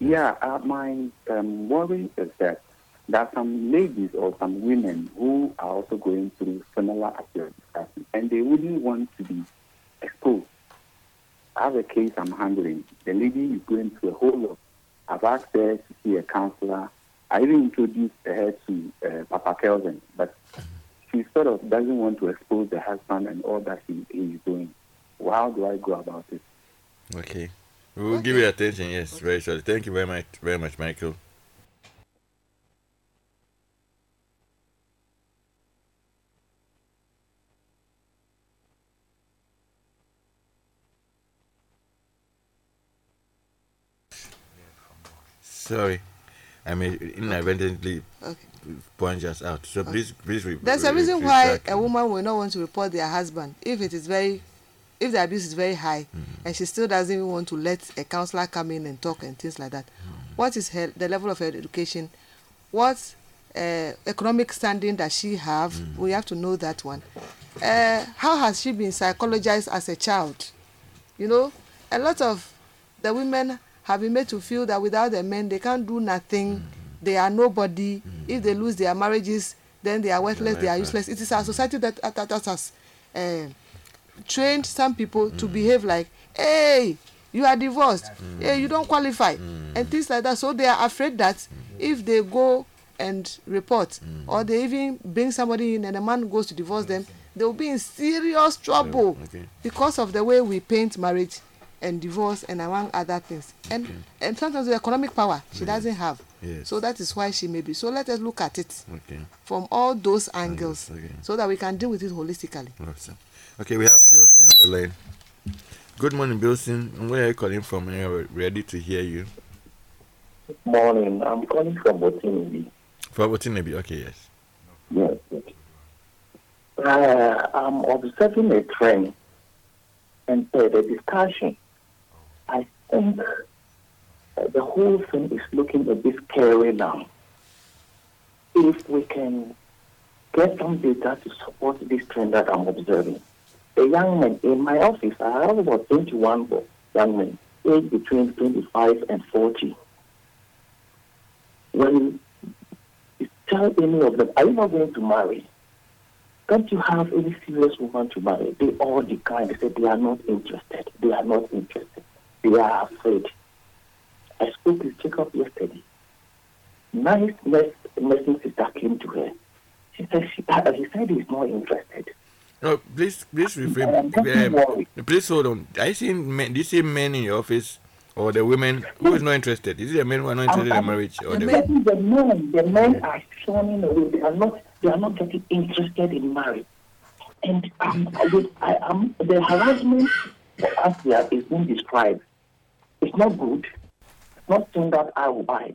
Yeah, uh, my um, worry is that there are some ladies or some women who are also going through similar appearance and they wouldn't want to be exposed. I have a case I'm handling. The lady is going through a whole lot. I've asked her to see a counselor. I even introduced her to uh, Papa Kelvin, but she sort of doesn't want to expose the husband and all that he, he is doing. Well, how do I go about it? Okay. We will give you attention. Yes, very shortly. Thank you very much, very much, Michael. Sorry, I may inadvertently okay. punch us out. So please, please. Re- there's a reason why a woman will not want to report their husband if it is very if the abuse is very high and she still doesn't even want to let a counselor come in and talk and things like that. What is her the level of her education? What uh, economic standing does she have? We have to know that one. Uh, how has she been psychologized as a child? You know a lot of the women have been made to feel that without the men they can't do nothing. They are nobody. If they lose their marriages then they are worthless they are useless. It is our society that that, that, has uh, trained some people to behave like hey you are divorced. Hey you don't qualify. And things like that. So they are afraid that if they go and report or they even bring somebody in and the man goes to divorce them they will be in serious trouble okay. because of the way we paint marriage and divorce and among other things and and sometimes the economic power she doesn't have Yes. so that is why she may be so let us look at it Okay. from all those angles okay. so that we can deal with it holistically Awesome. Okay, we have Wilson on the line. Good morning, Wilson. Where are you calling from? And we're ready to hear you. Good Morning. I'm calling from Botini. For Watinabe. Okay, yes. Yes. okay. Uh, I'm observing a trend and uh, the discussion. Think uh, the whole thing is looking a bit scary now. If we can get some data to support this trend that I'm observing. A young man in my office, I have about 21 young men, aged between 25 and 40. When you tell any of them, are you not going to marry? Don't you have any serious woman to marry? They all decline. They say they are not interested. They are not interested. They are afraid. I spoke with Jacob yesterday. Nice nursing sister came to her. She said she, uh, he said he's not interested. No, please, please refrain. Um, please hold on. I see men. Do you see men in your office or the women who is not interested? Is it the men who are not interested in marriage, or the saying the men, the men are shunning away. They are not, they are not getting interested in marriage. And um, with, I, um, the harassment as they are, is being described, it's not good. It's not something that I will buy.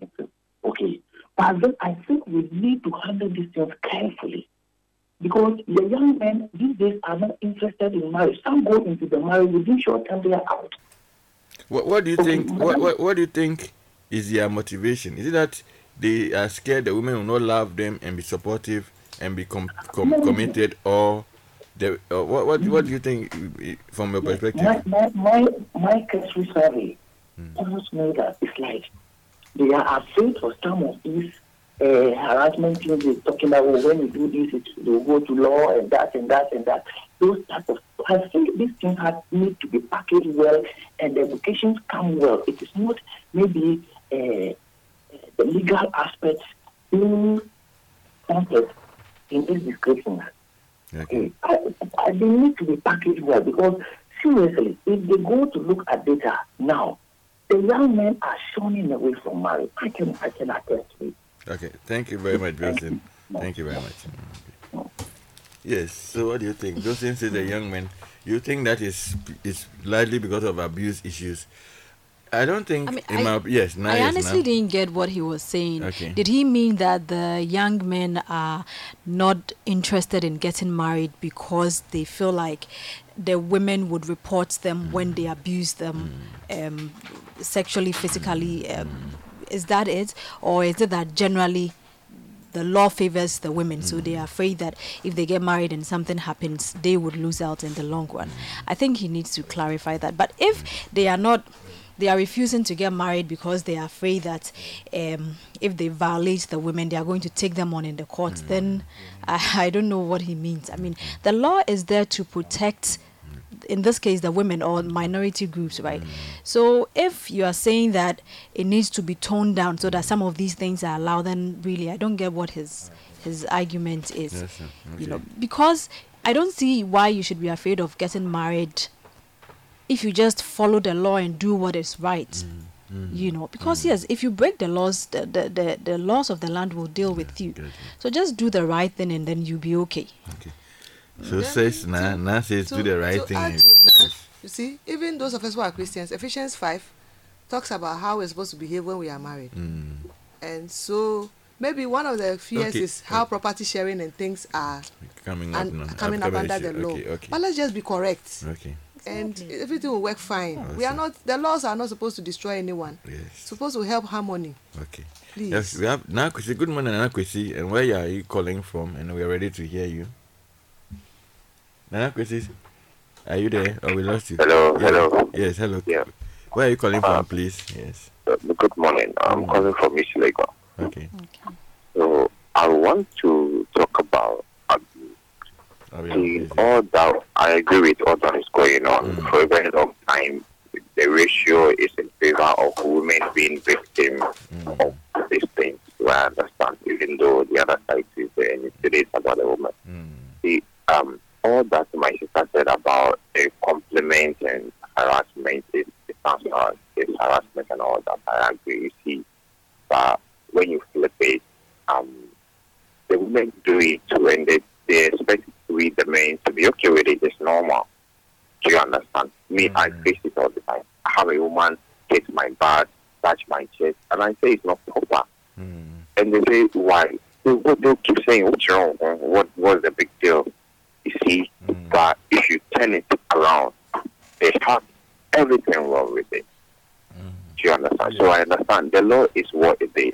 Okay. But then I think we need to handle these things carefully. Because the young men these days are not interested in marriage. Some go into the marriage within short time they are out. What, what do you Okay, think? What, what, what do you think is their motivation? Is it that they are scared the women will not love them and be supportive and be com- com- committed, or the uh, what, what what do you think from your perspective? My my my, my survey tells me that it's like they are afraid of some of these uh, harassment things they're talking about. Oh, when you do this, it, they'll go to law and that and that and that. Those type of I think these things have need to be packaged well and the educations come well. It is not maybe uh, the legal aspects being counted in this description. Okay. I, I, they need to be packaged well because seriously, if they go to look at data now, the young men are shunning away from marriage. I can I can attest to it. Okay. Thank you very much, Wilson. Thank you very much. Mm. Yes. So, what do you think? Wilson says the young men. You think that is is largely because of abuse issues? I don't think. I mean, I- my, yes. Now, I yes, honestly now. didn't get what he was saying. Okay. Did he mean that the young men are not interested in getting married because they feel like the women would report them when they abuse them um, sexually, physically? Um, is that it? Or is it that generally the law favors the women, so they are afraid that if they get married and something happens, they would lose out in the long run. I think he needs to clarify that. But if they are not, they are refusing to get married because they are afraid that um, if they violate the women, they are going to take them on in the court. Then I, I don't know what he means. I mean, the law is there to protect in this case the women or minority groups right? Mm. So if you are saying that it needs to be toned down so that some of these things are allowed then really i don't get what his his argument is. Yes, sir. you know because i don't see why you should be afraid of getting married if you just follow the law and do what is right mm, mm. you know? Because yes if you break the laws the, the, the, the laws of the land will deal with you. good. so just do the right thing and then you'll be okay So says Na. Na says do the right to thing. add to that, you see, even those of us who are Christians, Ephesians 5 talks about how we're supposed to behave when we are married. Mm. And so maybe one of the fears Okay. is how property sharing and things are coming up and coming up under issue. the law. Okay. Okay. But let's just be correct. Okay. And everything will work fine. we are not the laws are not supposed to destroy anyone. Yes. Supposed to help harmony. Okay. Please. Yes, we have Nakwisi. Good morning, Nakwisi. And where are you calling from? And we are ready to hear you. Nakwisi, are you there? Or we lost you? Hello, Yes. hello. Yes, hello. Yeah. Where are you calling Uh, from, please? Yes. Uh, good morning. I'm calling from East Lagos. Okay. So I want to talk about abuse. I'll be See, busy. all that I agree with all that is going on Mm. for a very long time. The ratio is in favor of women being victims Mm. of these things. So I understand, even though the other side is there and it is about the woman. Mm. See, um, all that my sister said about the compliment and harassment is it sounds it's harassment and all that. I agree. You see, but when you flip it, um, the women do it too, and they, they expect we the men to be okay with it. It's normal. Do you understand? Me, I Mhm. face it all the time. I have a woman take my back, touch my chest, and I say it's not proper. Mm. And they say, why? They, they'll keep saying, what's wrong? What was the big deal? You see, Mm. but if you turn it around, they have everything wrong with it. Do you understand? So I understand. The law is what it is.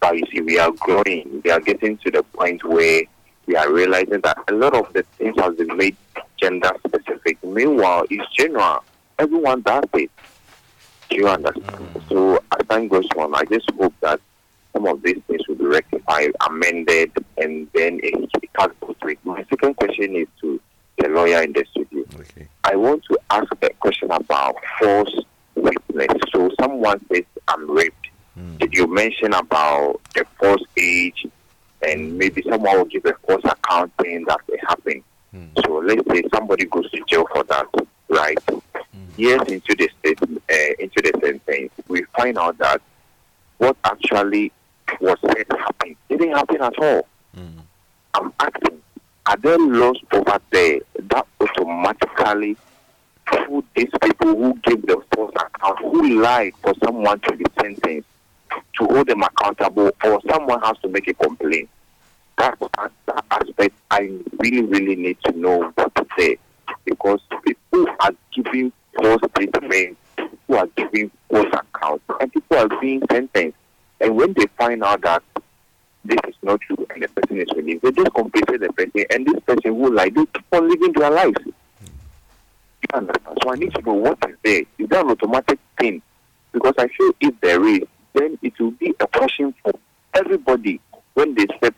But you see, we are growing. We are getting to the point where we are realizing that a lot of the things have been made gender specific. Meanwhile, it's general. Everyone does it. Do you understand? So as time goes on, I just hope that some of these things will be rectified, amended, and then it, can go through. My second question is to the lawyer in the studio. Okay. I want to ask a question about false witness. So someone says I'm raped. Mm. Did you mention about the false age and maybe someone will give a false account saying that it happened? Mm. So let's say somebody goes to jail for that, right? years into the state, uh, into the sentence, we find out that what actually was said happened It didn't happen at all. Mm. I'm asking, are there laws over there that automatically put these people who give the false account, who lied for someone to be sentenced, to hold them accountable, or someone has to make a complaint? That, that, that aspect, I really, really need to know what to say because people are giving false statements, people are giving false accounts, and people are being sentenced. And when they find out that this is not true and the person is released, they just compensate the person, and this person will like they keep on living their lives. You understand? So I need to know what is that Is there an automatic thing? Because I feel if there is, then it will be a caution for everybody when they step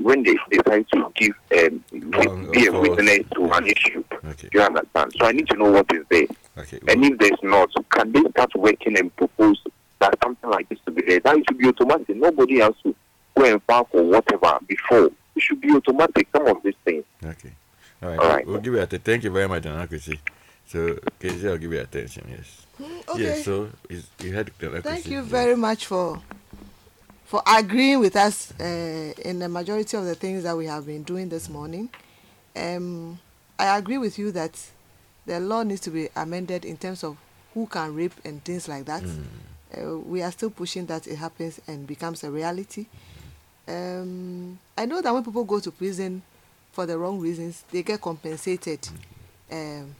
when they decide to give um, Wrong be a witness to an issue. Okay. You understand? So I need to know what is there. Okay. And if there's not, can they start working and propose that something like this to be there? That it should be automatic. Nobody else to go and file for whatever before. It should be automatic, some of these things. Okay. All right. All right. We'll give you attention. Thank you very much, Anakusi. So, Casey, I'll give you attention. Yes. okay. Yes. So, you had Anakusi. Thank you Yes. very much for for agreeing with us uh, in the majority of the things that we have been doing this morning. Um, I agree with you that the law needs to be amended in terms of who can rape and things like that. Uh, we are still pushing that it happens and becomes a reality. Um, I know that when people go to prison for the wrong reasons, they get compensated. Um,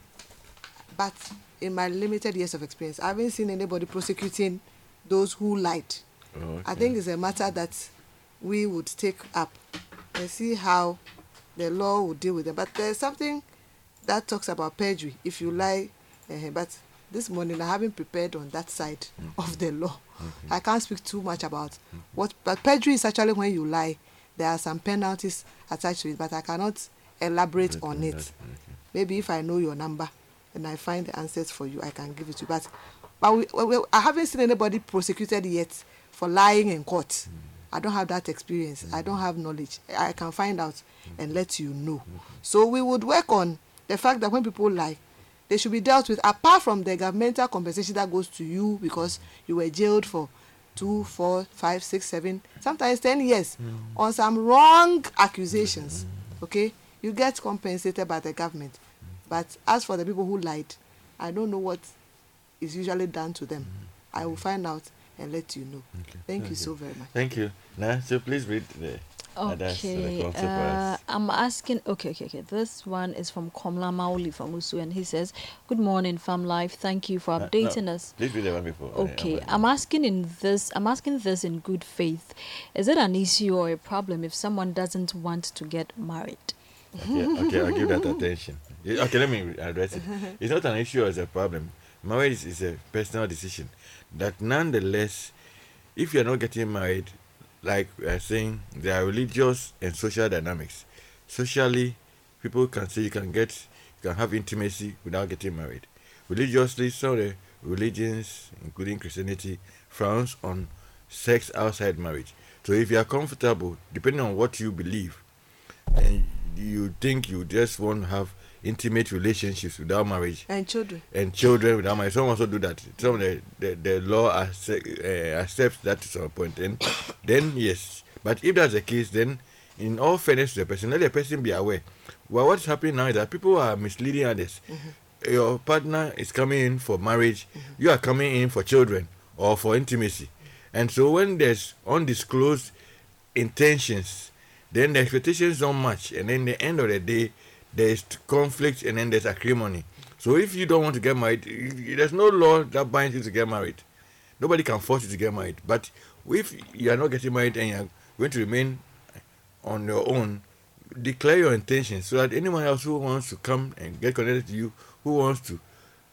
but in my limited years of experience, I haven't seen anybody prosecuting those who lied. Oh, I think it's a matter that we would take up and see how the law would deal with them. But there's something that talks about perjury if you lie. uh but this morning I haven't prepared on that side mm. of the law. Mm-hmm. I can't speak too much about mm-hmm. what. But perjury is actually when you lie. There are some penalties attached to it, but I cannot elaborate mm-hmm. on it. Maybe if I know your number and I find the answers for you, I can give it to you. But but we, we, we- I haven't seen anybody prosecuted yet for lying in court. I don't have that experience. I don't have knowledge. I can find out and let you know. So we would work on the fact that when people lie, they should be dealt with apart from the governmental compensation that goes to you because you were jailed for two, four, five, six, seven, sometimes ten years hmm. on some wrong accusations. Okay, you get compensated by the government. But as for the people who lied, I don't know what is usually done to them. Hmm. I will find out and let you know. Thank you so very much. Thank you. Now, so please read the Okay, uh. I'm asking. Okay, okay, okay. This one is from Komla Mauli from Osu, and he says, "Good morning, Famlife. Thank you for No, no, updating us." Please read the one before. uh, Okay, I'm asking in this. I'm asking this in good faith. Is it an issue or a problem if someone doesn't want to get married? Okay, okay, I'll give that attention. Yeah, Okay, let me address it. It's not an issue as a problem. Marriage is a personal decision. That nonetheless, if you're not getting married, like we are saying, there are religious and social dynamics. Socially, people can say you can get, you can have intimacy without getting married. Religiously, some of the religions, including Christianity, frowns on sex outside marriage. So if you are comfortable, depending on what you believe, and you think you just want to have intimate relationships without marriage And children. and children without marriage, some also do that. Some of the, the, the law accept, uh, accepts that to some point. And then, yes. But if that's the case, then in all fairness to the person, let the person be aware. Well, what's happening now is that people are misleading others. Your partner is coming in for marriage, you are coming in for children or for intimacy. And so when there's undisclosed intentions, then the expectations don't match. And then the end of the day, there's conflict and then there's acrimony. So if you don't want to get married, there's no law that binds you to get married. Nobody can force you to get married. But if you are not getting married and you're going to remain on your own, declare your intentions so that anyone else who wants to come and get connected to you, who wants to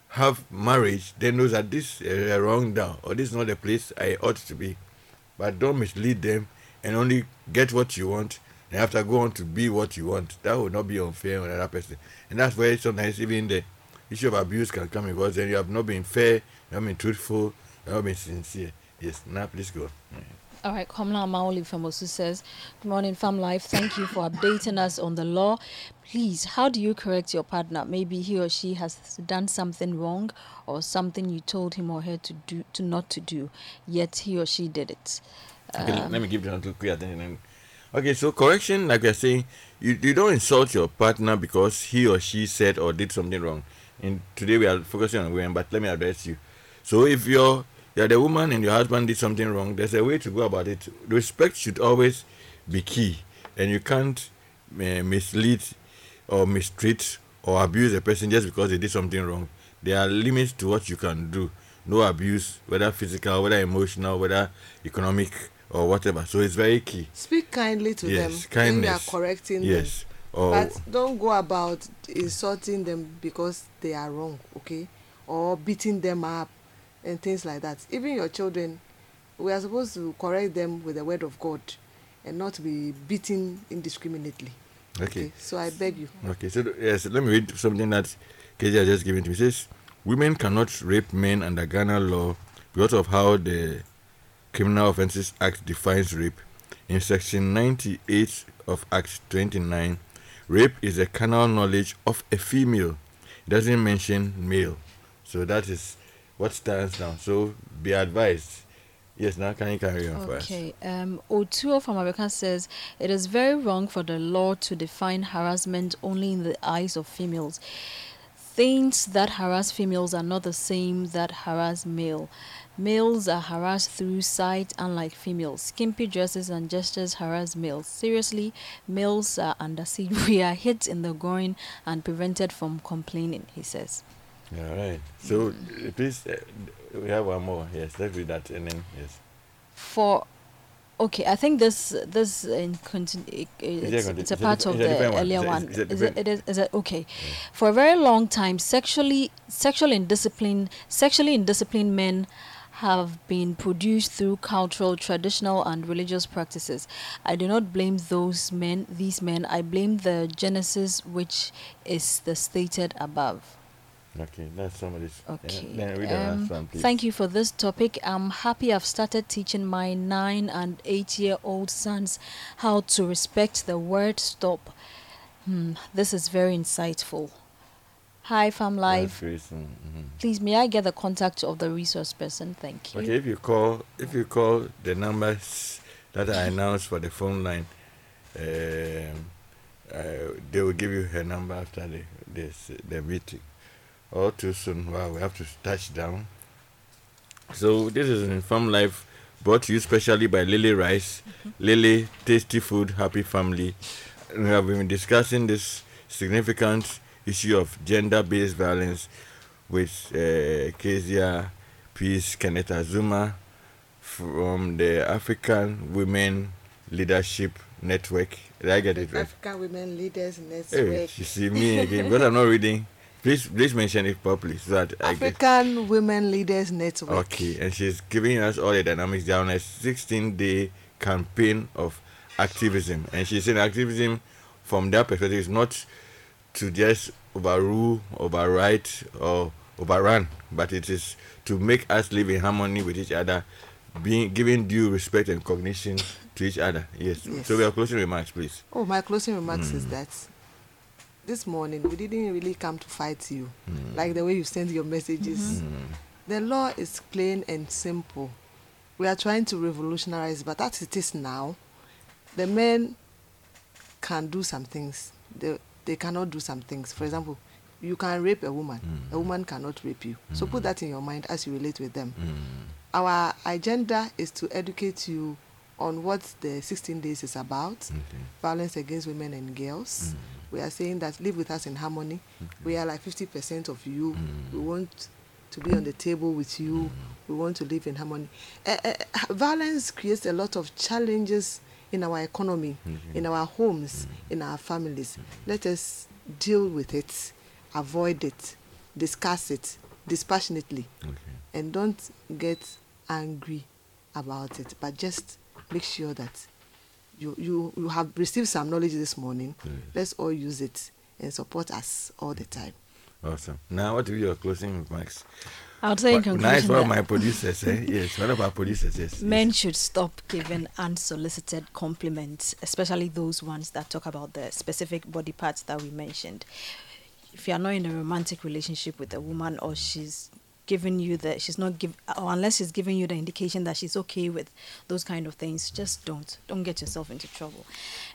have marriage, then knows that this is a wrong down or this is not the place I ought to be. But don't mislead them and only get what you want and after go on to be what you want. That would not be unfair on another person. And that's where sometimes even the issue of abuse can come in because then you have not been fair, you have not been truthful, you have not been sincere. Yes, now please go. All right, Komla Amaoli from Osu says, Good morning, Famlife. Thank you for updating us on the law. Please, how do you correct your partner? Maybe he or she has done something wrong or something you told him or her to do to not to do, yet he or she did it. Okay, Um, let me give you a little quick attention. Okay, so correction, like I say, you, you don't insult your partner because he or she said or did something wrong. And today we are focusing on women, but let me address you. So if you're you're the woman and your husband did something wrong, there's a way to go about it. Respect should always be key, and you can't uh, mislead or mistreat or abuse a person just because they did something wrong. There are limits to what you can do. No abuse, whether physical, whether emotional, whether economic or whatever. So it's very key. Speak kindly to Yes, them when you are kindness. correcting Yes. them. Or But don't go about insulting them because they are wrong, okay? Or beating them up and things like that. Even your children, we are supposed to correct them with the word of God and not be beaten indiscriminately. okay. So I beg you. Okay, so yes, let me read something that KJ has just given to me. It says, Women cannot rape men under Ghana law because of how the Criminal Offences Act defines rape. In Section 98 of Act 29, rape is a carnal knowledge of a female. It doesn't mention male. So that is what stands now. So be advised. Yes, now can you carry on us? Okay. Um, Otuo from America says it is very wrong for the law to define harassment only in the eyes of females. Things that harass females are not the same that harass male. Males are harassed through sight, unlike females. Skimpy dresses and gestures harass males. Seriously, males are under siege. We are hit in the groin and prevented from complaining, he says. All right. So uh, please, uh, we have one more. Yes, let's read that and then, yes. for okay i think this this in continu- it, it's, it's a part of the earlier one is it, is, is it okay for a very long time sexually sexual indiscipline sexually indisciplined men have been produced through cultural traditional and religious practices i do not blame those men these men i blame the genesis which is the stated above Okay, that's somebody's. uh, Okay. the um, one, thank you for this topic. I'm happy I've started teaching my nine and eight year old sons how to respect the word stop. Hmm, this is very insightful. Hi, Fam That's Live. great, mm, mhm. Please, may I get the contact of the resource person? Thank you. Okay, if you call, if you call the numbers that I announced for the phone line, um, uh, they will give you her number after the this the meeting. All too soon. Wow, we have to touch down. So this is an Famlife brought to you specially by Lily Rice, Lily Tasty Food Happy Family. We have been discussing this significant issue of gender-based violence with uh, Kezia Peace Kenneth Azuma from the African Women Leadership Network. Did I get it right? African Women Leaders Hey, Network. you see me again because I'm not reading. Please, please mention it properly so that I get. African Women Leaders Network. Okay, and she's giving us all the dynamics down a 16 day campaign of activism. And she's saying activism from that perspective is not to just overrule, overwrite, or overrun, but it is to make us live in harmony with each other, being giving due respect and cognition to each other. Yes. Yes. So we are closing remarks, please. Oh, my closing remarks Hmm. is that this morning we didn't really come to fight you, Hmm. like the way you send your messages. The law is plain and simple. We are trying to revolutionize, but as it is now, the men can do some things. They, they cannot do some things. For example, you can rape a woman. A woman cannot rape you. So put that in your mind as you relate with them. Our agenda is to educate you on what the 16 days is about violence against women and girls. We are saying that live with us in harmony. We are like 50% of you. We want to be on the table with you. We want to live in harmony. Uh, uh, violence creates a lot of challenges in our economy, mm-hmm. in our homes, mm-hmm. in our families. Mm-hmm. Let us deal with it, avoid it, discuss it dispassionately. And don't get angry about it but just make sure that you you you have received some knowledge this morning. Mm. Let's all use it and support us all the time. Awesome. Now, what will be your closing remarks? I would say in What- Nice one of my producers, eh? Yes, one of our producers, yes. men should stop giving unsolicited compliments, especially those ones that talk about the specific body parts that we mentioned. If you are not in a romantic relationship with a woman or she's giving you the she's not give or unless she's giving you the indication that she's okay with those kind of things just don't don't get yourself into trouble.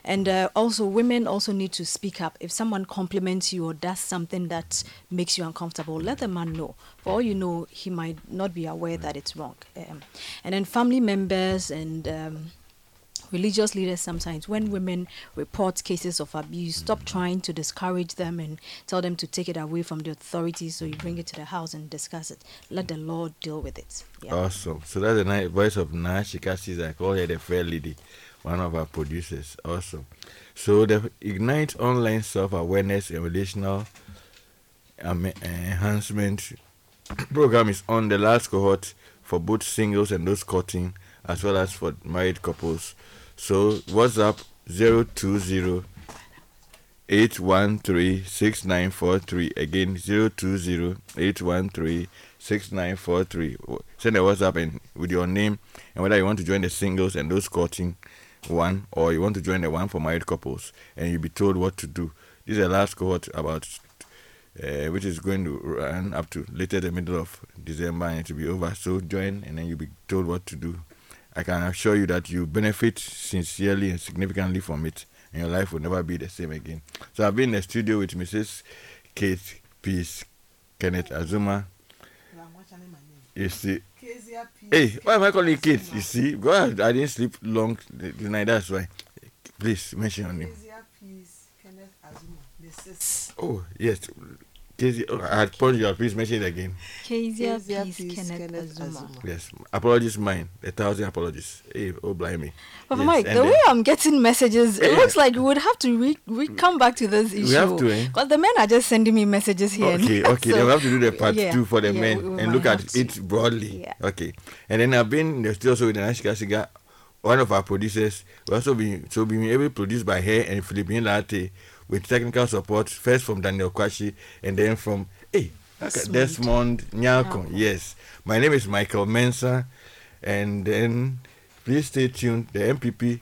And uh, also women also need to speak up. If someone compliments you or does something that makes you uncomfortable let the man know. For all you know he might not be aware that it's wrong. Um, and then family members and um, religious leaders sometimes when women report cases of abuse stop mm. trying to discourage them and tell them to take it away from the authorities so you bring it to the house and discuss it let the lord deal with it yeah. Awesome. So that's the nice voice of Nashika Caesar. I call her the fair lady, one of our producers. Awesome. So the Ignite Online Self Awareness and Relational Enhancement program is on the last cohort for both singles and those courting, as well as for married couples. So WhatsApp 020 813 6943. Again, 020 813 6943. Send a WhatsApp and with your name and whether you want to join the singles and those courting one or you want to join the one for married couples and you'll be told what to do. This is the last cohort about uh, which is going to run up to later the middle of December and it will be over. So join and then you'll be told what to do. I can assure you that you benefit sincerely and significantly from it, and your life will never be the same again. So I've been in the studio with Mrs. Kate Peace, Kenneth Azuma. You see, hey, why am I calling you Kate? You see, God, I didn't sleep long the the night. That's why. Please mention your name. Oh yes, Casey. Oh, I had told you. Please mention it again. Kezia Kezia Peace Peace Kenneth Kenneth Azuma. Azuma. Yes, apologies mine. A thousand apologies. Hey, oh blimey. Papa Yes, Mike, and the then- way I'm getting messages, it Yeah. looks like we would have to re- re- come back to this issue. We have to, eh? Because the men are just sending me messages here. Okay, okay. so- then we have to do the part yeah, two for the yeah, men we- we and look at to. it broadly. Yeah. Okay. And then I've been in the studio also with Anashika Siga, one of our producers. We also been so being able to produce by her and Philippine Latte with technical support first from Daniel Kwashi and then from hey okay, Desmond. Nyako. Yes. My name is Michael Mensah and then please stay tuned. The MPP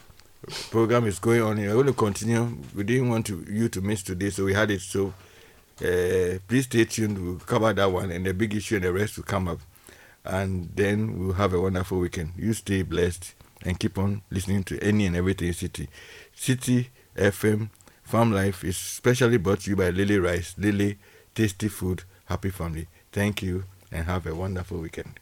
program is going on. We're going to continue. We didn't want to, you to miss today, so we had it. So uh, please stay tuned. We'll cover that one, and the big issue and the rest will come up. And then we'll have a wonderful weekend. You stay blessed and keep on listening to any and everything Citi. Citi FM Famlife is specially brought to you by Lily Rice. Lily, tasty food, happy family. Thank you and have a wonderful weekend.